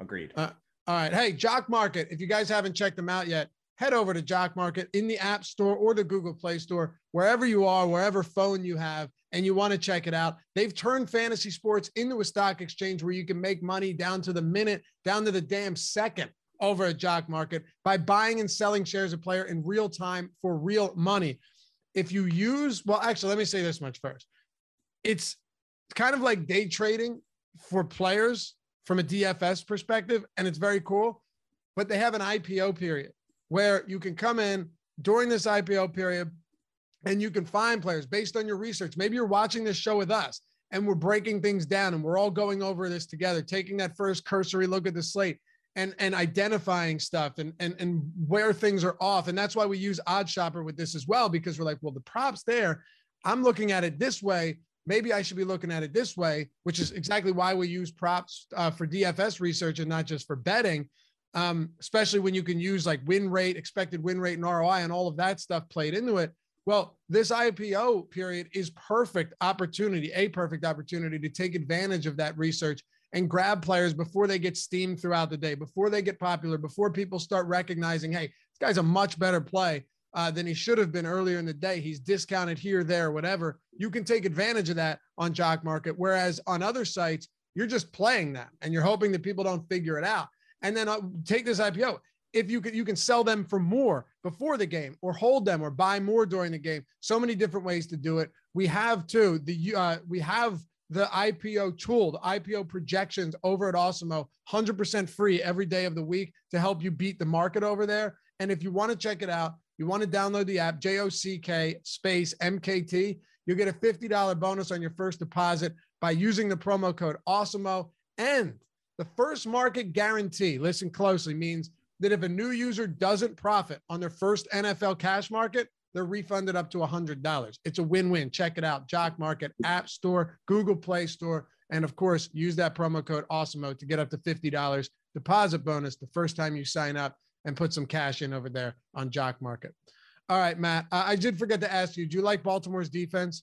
Agreed. Uh, all right. Hey, Jock Market, if you guys haven't checked them out yet, head over to Jock Market in the App Store or the Google Play Store, wherever you are, wherever phone you have, and you want to check it out. They've turned fantasy sports into a stock exchange where you can make money down to the minute, down to the damn second over at Jock Market by buying and selling shares of player in real time for real money. If you use, well, actually, let me say this much first. It's kind of like day trading for players from a DFS perspective, and it's very cool. But they have an IPO period where you can come in during this IPO period and you can find players based on your research. Maybe you're watching this show with us and we're breaking things down and we're all going over this together, taking that first cursory look at the slate and and identifying stuff and and and where things are off. And that's why we use OddsShopper with this as well because we're like, well, the props there. I'm looking at it this way maybe I should be looking at it this way, which is exactly why we use props uh, for DFS research and not just for betting. Um, especially when you can use like win rate, expected win rate, and ROI, and all of that stuff played into it. Well, this IPO period is perfect opportunity, a perfect opportunity to take advantage of that research and grab players before they get steamed throughout the day, before they get popular, before people start recognizing, hey, this guy's a much better play uh, than he should have been earlier in the day. He's discounted here, there, whatever. You can take advantage of that on Jock Market. Whereas on other sites, you're just playing that and you're hoping that people don't figure it out. And then uh, take this IPO. If you can, you can sell them for more before the game, or hold them, or buy more during the game. So many different ways to do it. We have too the uh, we have the IPO tool, the IPO projections over at Awesemo, 100% free every day of the week to help you beat the market over there. And if you want to check it out, you want to download the app, J O C K space MKT. You'll get a $50 bonus on your first deposit by using the promo code AWESEMO. And the first market guarantee, listen closely, means that if a new user doesn't profit on their first NFL cash market, they're refunded up to $100. It's a win win. Check it out. Jock Market, App Store, Google Play Store. And of course, use that promo code AWESEMO to get up to $50 deposit bonus the first time you sign up and put some cash in over there on Jock Market. All right, Matt. I did forget to ask you. Do you like Baltimore's defense?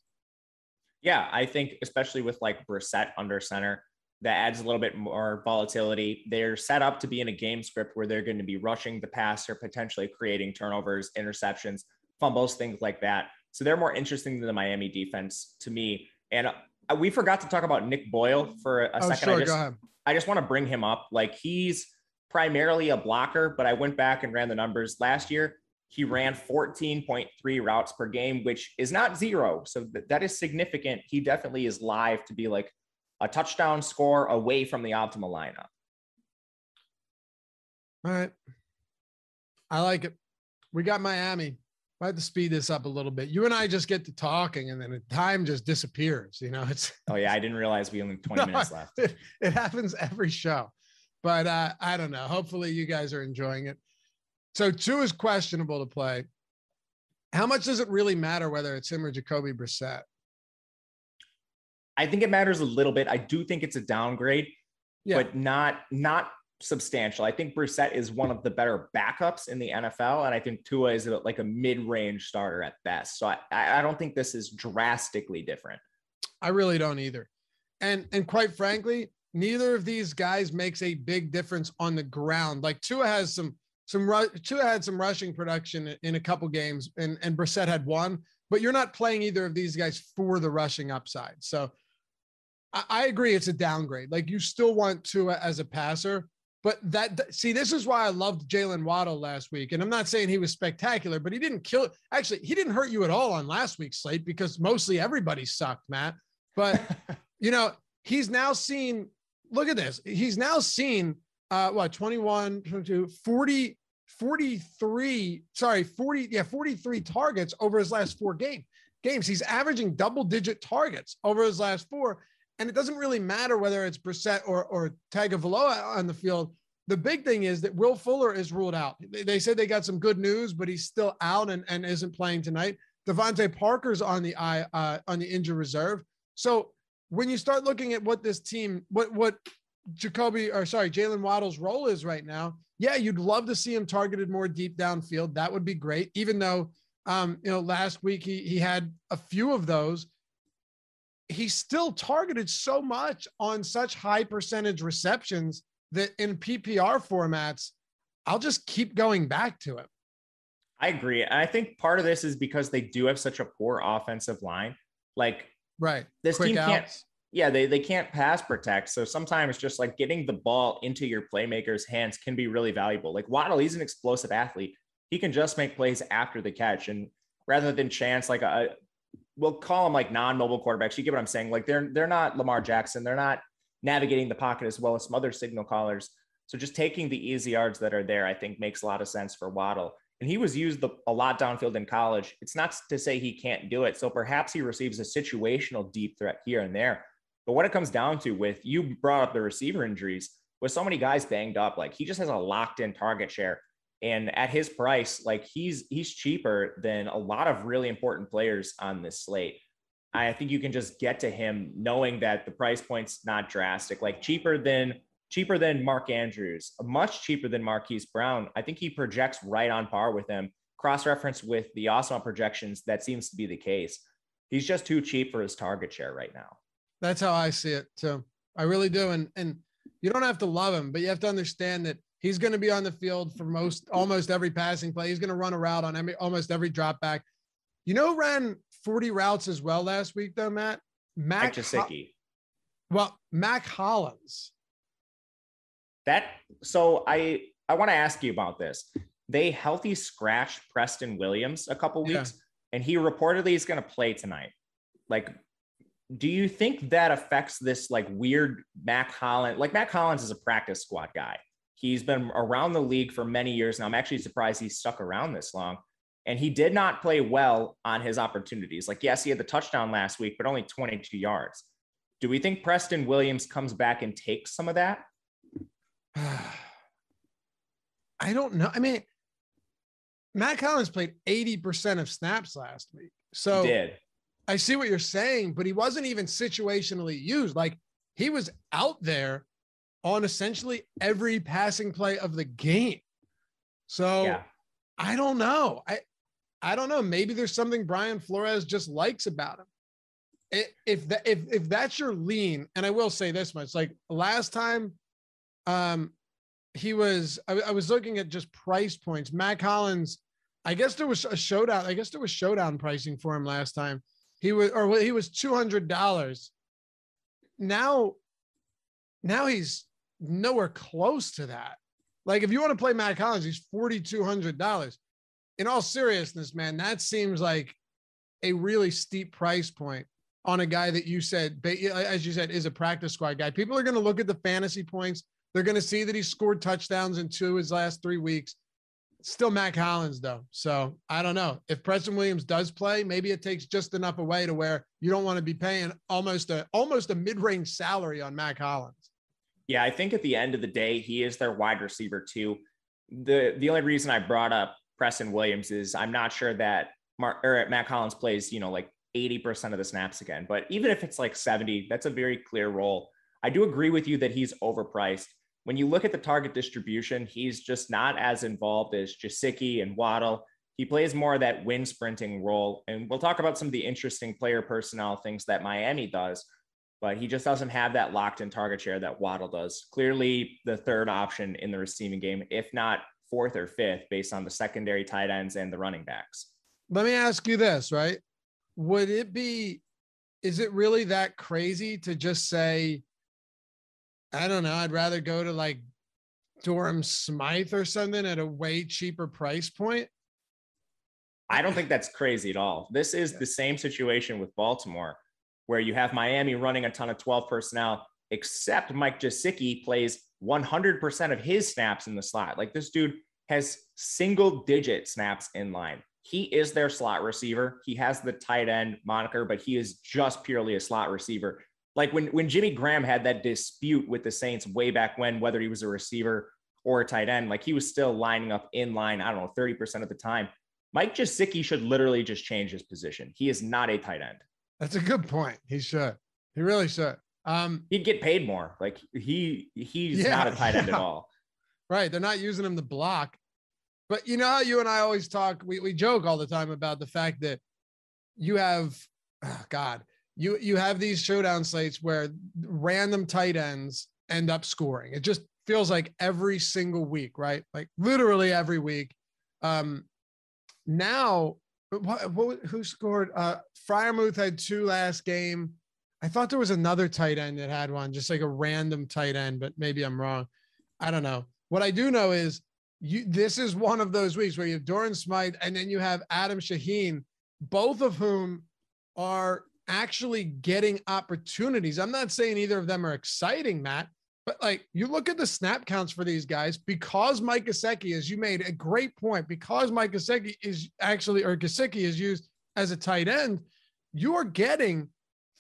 Yeah, I think especially with like Brissett under center, that adds a little bit more volatility. They're set up to be in a game script where they're going to be rushing the passer, potentially creating turnovers, interceptions, fumbles, things like that. So they're more interesting than the Miami defense to me. And uh, we forgot to talk about Nick Boyle for a oh, second. Sure, I just, I just want to bring him up. Like he's primarily a blocker, but I went back and ran the numbers last year. He ran 14.3 routes per game, which is not zero. So th- that is significant. He definitely is live to be like a touchdown score away from the optimal lineup. All right. I like it. We got Miami. I have to speed this up a little bit. You and I just get to talking and then the time just disappears. You know, it's oh yeah, I didn't realize we only [laughs] 20 no, minutes left. It, it happens every show. But uh, I don't know. Hopefully, you guys are enjoying it. So, Tua is questionable to play. How much does it really matter whether it's him or Jacoby Brissett? I think it matters a little bit. I do think it's a downgrade, yeah. but not not substantial. I think Brissett is one of the better backups in the NFL, and I think Tua is like a mid-range starter at best. So I, I don't think this is drastically different. I really don't either. And and quite frankly, neither of these guys makes a big difference on the ground. Like Tua has some some Tua had some rushing production in a couple games, and and Brissett had one, but you're not playing either of these guys for the rushing upside. So I, I agree, it's a downgrade. Like you still want Tua as a passer, but that see, this is why I loved Jaylen Waddle last week. And I'm not saying he was spectacular, but he didn't kill. Actually, he didn't hurt you at all on last week's slate because mostly everybody sucked, Matt. But [laughs] you know, he's now seen. Look at this. He's now seen uh what 21, 22, 40, 43. Sorry, 40. Yeah, 43 targets over his last four game games. He's averaging double digit targets over his last four. And it doesn't really matter whether it's Brissett or, or Tagovailoa on the field. The big thing is that Will Fuller is ruled out. They, they said they got some good news, but he's still out and, and isn't playing tonight. DeVante Parker's on the eye uh, on the injured reserve. So when you start looking at what this team, what what Jacoby or sorry, Jaylen Waddle's role is right now, yeah, you'd love to see him targeted more deep downfield. That would be great. Even though um, you know, last week he he had a few of those, he's still targeted so much on such high percentage receptions that in PPR formats, I'll just keep going back to him. I agree. I think part of this is because they do have such a poor offensive line. Like, right. This Quick team outs. can't, yeah, they, they can't pass protect. So sometimes just like getting the ball into your playmaker's hands can be really valuable. Like Waddle, he's an explosive athlete. He can just make plays after the catch. And rather than chance, like a, we'll call them like non-mobile quarterbacks. You get what I'm saying? Like they're they're not Lamar Jackson. They're not navigating the pocket as well as some other signal callers. So just taking the easy yards that are there, I think makes a lot of sense for Waddle. And he was used a lot downfield in college. It's not to say he can't do it. So perhaps he receives a situational deep threat here and there. But what it comes down to with you brought up the receiver injuries with so many guys banged up, like he just has a locked in target share and at his price, like he's he's cheaper than a lot of really important players on this slate. I think you can just get to him knowing that the price point's not drastic, like cheaper than cheaper than Mark Andrews, much cheaper than Marquise Brown. I think he projects right on par with him. Cross reference with the Awesemo projections, that seems to be the case. He's just too cheap for his target share right now. That's how I see it too. I really do. And and you don't have to love him, but you have to understand that He's going to be on the field for most almost every passing play. He's going to run a route on every almost every drop back. You know, ran 40 routes as well last week, though, Matt. Mac well, Mack Hollins. That so I I want to ask you about this. They healthy scratch Preston Williams a couple weeks, yeah. and he reportedly is going to play tonight. Like, do you think that affects this like weird Mack Hollins? Like Mack Hollins is a practice squad guy. He's been around the league for many years now. I'm actually surprised he's stuck around this long. And he did not play well on his opportunities. Like, yes, he had the touchdown last week, but only 22 yards. Do we think Preston Williams comes back and takes some of that? [sighs] I don't know. I mean, Mack Hollins played 80% of snaps last week. So he did. I see what you're saying, but he wasn't even situationally used. Like he was out there on essentially every passing play of the game. So yeah. I don't know. I I don't know. Maybe there's something Brian Flores just likes about him. If that if if that's your lean, and I will say this much, like last time, um, he was I, I was looking at just price points. Mack Hollins, I guess there was a showdown. I guess there was showdown pricing for him last time. He was or he was two hundred dollars. Now, now he's nowhere close to that. Like if you want to play Mack Hollins, he's forty two hundred dollars. In all seriousness, man, that seems like a really steep price point on a guy that you said, as you said, is a practice squad guy. People are going to look at the fantasy points. They're going to see that he scored touchdowns in two of his last three weeks. Still Mack Hollins, though. So I don't know. If Preston Williams does play, maybe it takes just enough away to where you don't want to be paying almost a almost a mid-range salary on Mack Hollins. Yeah, I think at the end of the day, he is their wide receiver too. The the only reason I brought up Preston Williams is I'm not sure that Mark or Mack Hollins plays, you know, like 80% of the snaps again. But even if it's like 70, that's a very clear role. I do agree with you that he's overpriced. When you look at the target distribution, he's just not as involved as Gesicki and Waddle. He plays more of that win sprinting role. And we'll talk about some of the interesting player personnel things that Miami does. but he just doesn't have that locked in target share that Waddle does. Clearly, the third option in the receiving game, if not fourth or fifth, based on the secondary tight ends and the running backs. Let me ask you this, right? Would it be, is it really that crazy to just say, I don't know, I'd rather go to like Durham Smythe or something at a way cheaper price point? I don't think that's crazy at all. This is the same situation with Baltimore, where you have Miami running a ton of 12 personnel, except Mike Gesicki plays 100% of his snaps in the slot. Like this dude has single digit snaps in line. He is their slot receiver. He has the tight end moniker, but he is just purely a slot receiver. Like when, when Jimmy Graham had that dispute with the Saints way back when, whether he was a receiver or a tight end, like he was still lining up in line, I don't know, 30% of the time. Mike Gesicki should literally just change his position. He is not a tight end. That's a good point. He should. He really should. Um, He'd get paid more. Like he he's yeah, not a tight end yeah. at all. Right. They're not using him to block. But you know how you and I always talk, we, we joke all the time about the fact that you have oh God, you you have these showdown slates where random tight ends end up scoring. It just feels like every single week, right? Like literally every week. Um, now, what, what who scored? Uh, Freiermuth had two last game. I thought there was another tight end that had one, just like a random tight end, but maybe I'm wrong. I don't know. What I do know is you. This is one of those weeks where you have Durham Smythe and then you have Adam Shaheen, both of whom are actually getting opportunities. I'm not saying either of them are exciting, Matt, but like you look at the snap counts for these guys because Mike Gesicki, as you made a great point, because Mike Gesicki is actually or Gesicki is used as a tight end, you are getting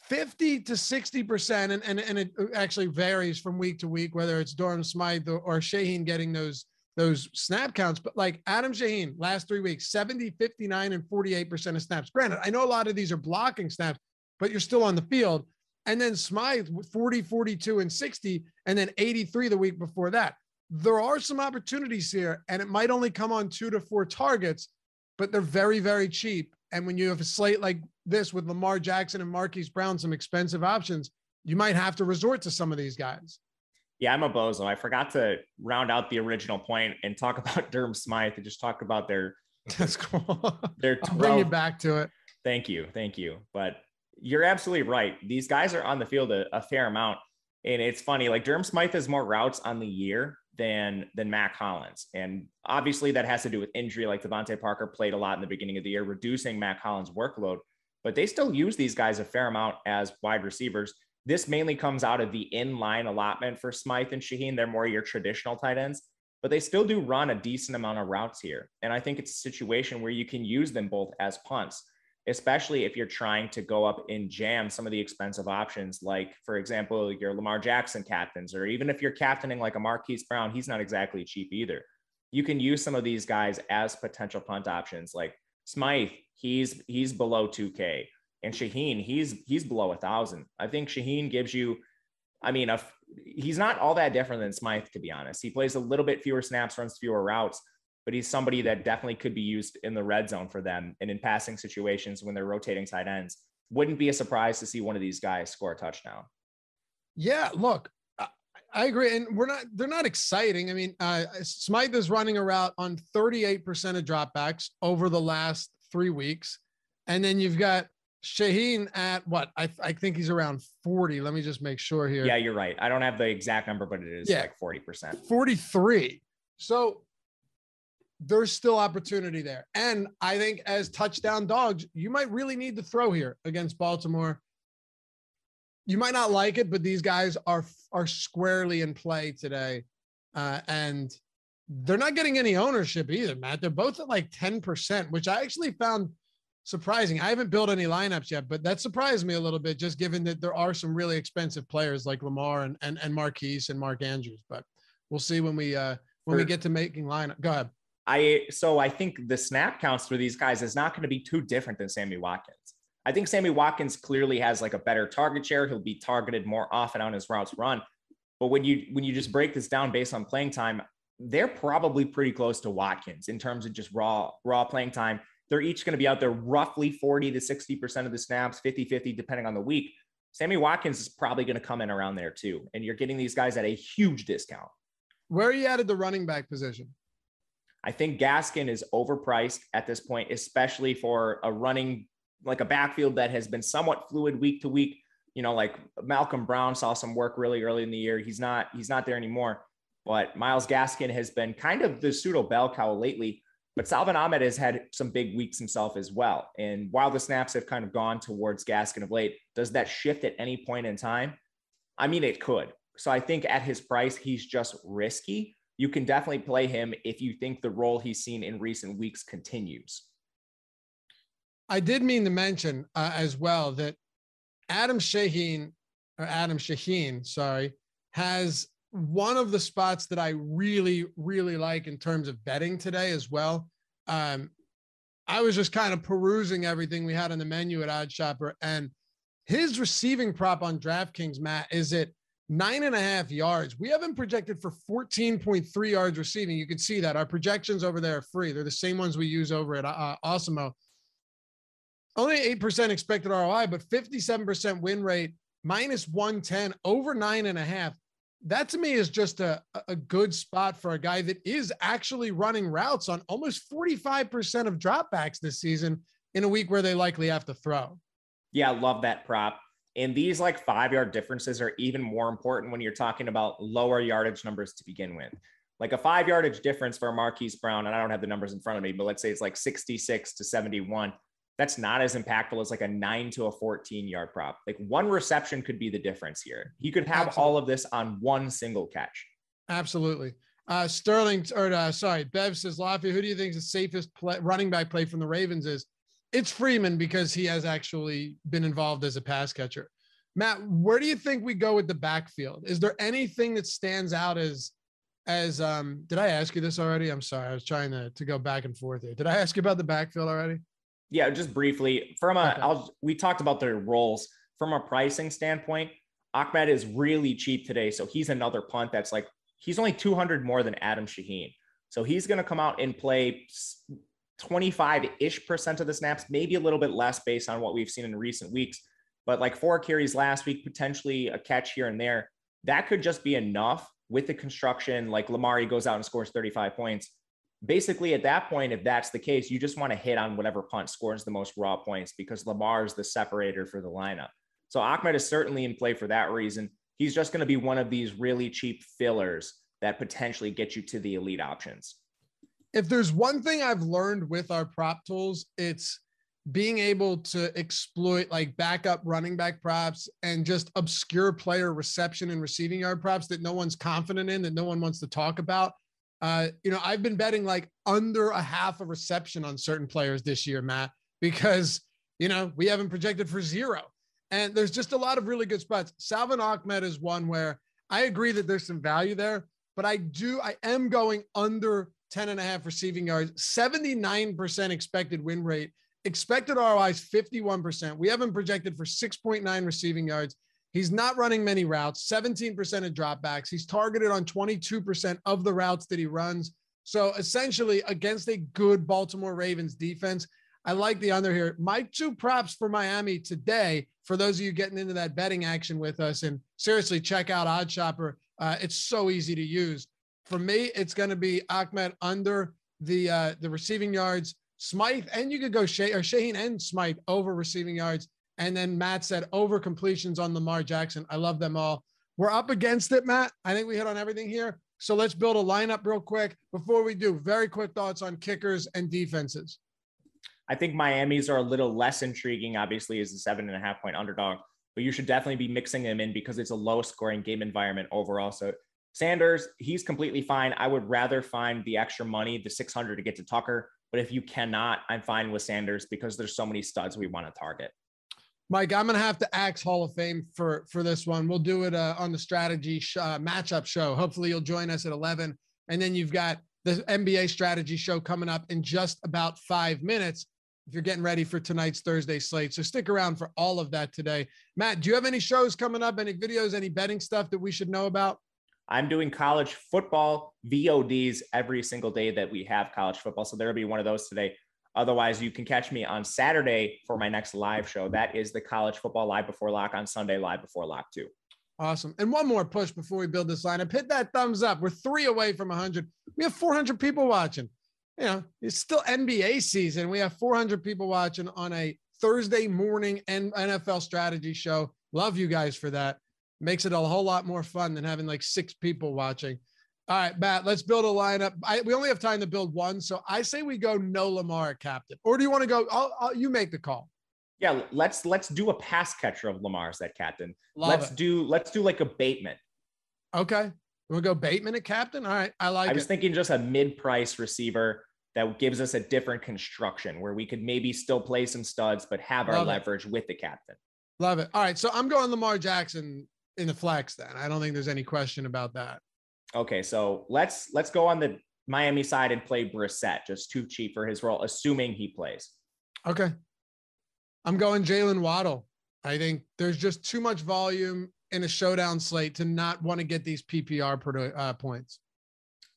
50 to 60 percent, and, and and it actually varies from week to week whether it's Durham Smythe or, or Shaheen getting those those snap counts. But like Adam Shaheen, last three weeks, 70, 59, and 48 percent of snaps. Granted, I know a lot of these are blocking snaps, but you're still on the field and then Smythe 40, 42, and 60, and then 83 the week before that. There are some opportunities here, and it might only come on two to four targets, but they're very, very cheap. And when you have a slate like this with Lamar Jackson and Marquise Brown, some expensive options, you might have to resort to some of these guys. Yeah, I'm a bozo. I forgot to round out the original point and talk [laughs] about Durham Smythe and just talk about their. [laughs] That's cool. Their 12, I'll bring you back to it. Thank you, thank you. But you're absolutely right. These guys are on the field a, a, fair amount. And it's funny, like Durham Smythe has more routes on the year than than Mack Hollins. And obviously that has to do with injury. Like DeVante Parker played a lot in the beginning of the year, reducing Mack Hollins' workload. But they still use these guys a fair amount as wide receivers. This mainly comes out of the in-line allotment for Smythe and Shaheen. They're more your traditional tight ends, but they still do run a decent amount of routes here. And I think it's a situation where you can use them both as punts especially if you're trying to go up in jam some of the expensive options, like, for example, your Lamar Jackson captains, or even if you're captaining like a Marquise Brown, he's not exactly cheap either. You can use some of these guys as potential punt options, like Smythe, he's he's below 2K, and Shaheen, he's he's below a thousand. I think Shaheen gives you, I mean, a, he's not all that different than Smythe, to be honest. He plays a little bit fewer snaps, runs fewer routes, but he's somebody that definitely could be used in the red zone for them and in passing situations when they're rotating tight ends. Wouldn't be a surprise to see one of these guys score a touchdown. Yeah, look, I agree, and we're not. They're not exciting. I mean, uh, Smythe is running a route on 38% of dropbacks over the last three weeks, and then you've got Shaheen at what? I, I think he's around 40. Let me just make sure here. Yeah, you're right. I don't have the exact number, but it is yeah, like 40%. 43. So there's still opportunity there. And I think as touchdown dogs, you might really need to throw here against Baltimore. You might not like it, but these guys are are squarely in play today, uh, and they're not getting any ownership either, Matt. They're both at like ten percent, which I actually found surprising. I haven't built any lineups yet, but that surprised me a little bit, just given that there are some really expensive players like Lamar and and, and Marquise and Mark Andrews. But we'll see when we uh, when we get to making lineup. Go ahead. I so I think the snap counts for these guys is not going to be too different than Sammy Watkins. I think Sammy Watkins clearly has like a better target share. He'll be targeted more often on his routes run. But when you when you just break this down based on playing time, they're probably pretty close to Watkins in terms of just raw raw playing time. They're each going to be out there roughly 40 to 60% of the snaps, 50-50 depending on the week. Sammy Watkins is probably going to come in around there too. And you're getting these guys at a huge discount. Where are you at at the running back position? I think Gaskin is overpriced at this point, especially for a running like a backfield that has been somewhat fluid week to week. You know, like Malcolm Brown saw some work really early in the year. He's not he's not there anymore. But Myles Gaskin has been kind of the pseudo bell cow lately. But Salvon Ahmed has had some big weeks himself as well. And while the snaps have kind of gone towards Gaskin of late, does that shift at any point in time? I mean, it could. So I think at his price, he's just risky. You can definitely play him if you think the role he's seen in recent weeks continues. I did mean to mention uh, as well that Adam Shaheen, or Adam Shaheen, sorry, has one of the spots that I really, really like in terms of betting today as well. Um, I was just kind of perusing everything we had on the menu at OddsShopper, and his receiving prop on DraftKings, Matt, is at nine and a half yards. We have him projected for 14.3 yards receiving. You can see that our projections over there are free. They're the same ones we use over at uh, Awesemo. Only 8% expected ROI, but 57% win rate, minus 110, over nine and a half that to me is just a, a good spot for a guy that is actually running routes on almost 45% of dropbacks this season in a week where they likely have to throw. Yeah, I love that prop. And these like five yard differences are even more important when you're talking about lower yardage numbers to begin with. Like a five yardage difference for Marquise Brown, and I don't have the numbers in front of me, but let's say it's like 66 to 71 that's not as impactful as like a nine to a 14 yard prop. Like one reception could be the difference here. He could have Absolutely. all of this on one single catch. Absolutely. Uh, Sterling, or uh, sorry, Bev says, Lafayette, who do you think is the safest play, running back play from the Ravens is? It's Freeman because he has actually been involved as a pass catcher. Matt, where do you think we go with the backfield? Is there anything that stands out as as um did I ask you this already? I'm sorry. I was trying to to go back and forth here. Did I ask you about the backfield already? Yeah, just briefly from a, okay. I'll, we talked about their roles from a pricing standpoint. Ahmed is really cheap today, so he's another punt that's like he's only 200 more than Adam Shaheen. So he's going to come out and play 25 ish percent of the snaps, maybe a little bit less based on what we've seen in recent weeks. But like four carries last week, potentially a catch here and there. That could just be enough with the construction. Like Lamari goes out and scores 35 points basically at that point, if that's the case, you just want to hit on whatever punt scores the most raw points because Lamar is the separator for the lineup. So Ahmed is certainly in play for that reason. He's just going to be one of these really cheap fillers that potentially get you to the elite options. If there's one thing I've learned with our prop tools, it's being able to exploit like backup running back props and just obscure player reception and receiving yard props that no one's confident in, that no one wants to talk about uh, you know, I've been betting like under a half a reception on certain players this year, Matt, because, you know, we haven't projected for zero. And there's just a lot of really good spots. Salvon Ahmed is one where I agree that there's some value there, but I do, I am going under 10 and a half receiving yards, 79% expected win rate, expected ROIs 51%. We have him projected for 6.9 receiving yards. He's not running many routes, 17% of dropbacks. He's targeted on 22% of the routes that he runs. So essentially, against a good Baltimore Ravens defense, I like the under here. My two props for Miami today, for those of you getting into that betting action with us, and seriously, check out OddsShopper. Uh, it's so easy to use. For me, it's going to be Ahmed under the uh, the receiving yards, Smythe, and you could go Shay or Shaheen and Smythe over receiving yards. And then Matt said over completions on Lamar Jackson. I love them all. We're up against it, Matt. I think we hit on everything here. So let's build a lineup real quick. Before we do, very quick thoughts on kickers and defenses. I think Miami's are a little less intriguing, obviously, as a seven and a half point underdog, but you should definitely be mixing them in because it's a low scoring game environment overall. So Sanders, he's completely fine. I would rather find the extra money, the 600 to get to Tucker. But if you cannot, I'm fine with Sanders because there's so many studs we want to target. Mike, I'm gonna have to axe Hall of Fame for for this one. We'll do it uh, on the strategy sh- uh, matchup show. Hopefully, you'll join us at 11, and then you've got the NBA strategy show coming up in just about five minutes. If you're getting ready for tonight's Thursday slate, so stick around for all of that today. Matt, do you have any shows coming up? Any videos? Any betting stuff that we should know about? I'm doing college football VODs every single day that we have college football. So there'll be one of those today. Otherwise, you can catch me on Saturday for my next live show. That is the college football live before lock on Sunday, live before lock too. Awesome. And one more push before we build this lineup. Hit that thumbs up. We're three away from 100. We have 400 people watching. You know, it's still NBA season. We have 400 people watching on a Thursday morning NFL strategy show. Love you guys for that. Makes it a whole lot more fun than having like six people watching. All right, Matt, let's build a lineup. I, we only have time to build one. So I say we go no Lamar captain. Or do you want to go? I'll, I'll, you make the call. Yeah, let's let's do a pass catcher of Lamar's at captain. Love let's it. do let's do like a Bateman. Okay. We'll go Bateman at captain. All right. I like I was it. thinking just a mid-price receiver that gives us a different construction where we could maybe still play some studs, but have our it. leverage with the captain. Love it. All right. So I'm going Lamar Jackson in the flex then. I don't think there's any question about that. Okay, so let's let's go on the Miami side and play Brissett, just too cheap for his role, assuming he plays. Okay. I'm going Jaylen Waddle. I think there's just too much volume in a showdown slate to not want to get these PPR produ- uh, points.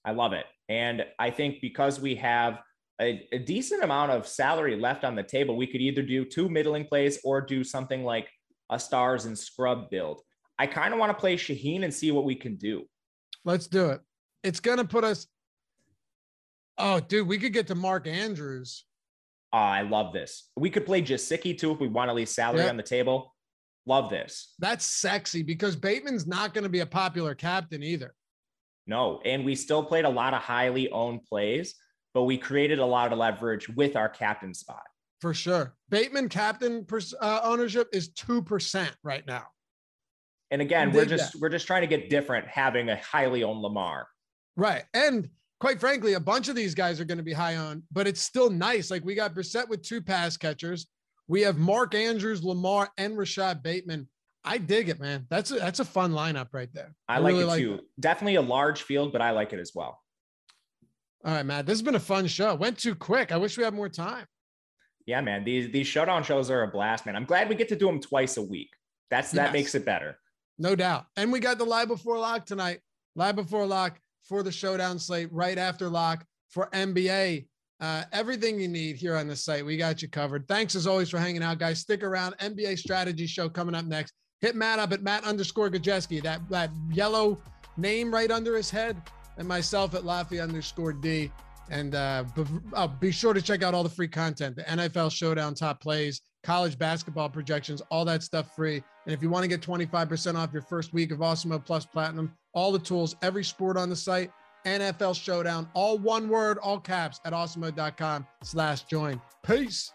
I love it. And I think because we have a, a decent amount of salary left on the table, we could either do two middling plays or do something like a stars and scrub build. I kind of want to play Shaheen and see what we can do. Let's do it. It's going to put us. Oh, dude, we could get to Mark Andrews. Uh, I love this. We could play Gesicki too if we want to leave salary Yeah. on the table. Love this. That's sexy because Bateman's not going to be a popular captain either. No, and we still played a lot of highly owned plays, but we created a lot of leverage with our captain spot. For sure. Bateman captain pers- uh, ownership is 2% right now. And again, we're just we're just trying to get different having a highly owned Lamar. Right. And quite frankly, a bunch of these guys are going to be high on, but it's still nice. Like we got Brissett with two pass catchers. We have Mark Andrews, Lamar, and Rashod Bateman. I dig it, man. That's a, that's a fun lineup right there. I, like really it too. that. Definitely a large field, but I like it as well. All right, Matt. This has been a fun show. Went too quick. I wish we had more time. Yeah, man. These these showdown shows are a blast, man. I'm glad we get to do them twice a week. That's that Yes. makes it better. No doubt. And we got the live before lock tonight. Live before lock for the showdown slate right after lock for NBA. Uh, everything you need here on the site. We got you covered. Thanks as always for hanging out, guys. Stick around. NBA strategy show coming up next. Hit Matt up at Matt underscore Gajewski, that, that yellow name right under his head, and myself at Loughy underscore D. And uh, be, uh, be sure to check out all the free content, the NFL Showdown top plays, college basketball projections, all that stuff free. And if you want to get 25% off your first week of Awesemo Plus Platinum, all the tools, every sport on the site, NFL Showdown, all one word, all caps at awesomemode.com slash join. Peace.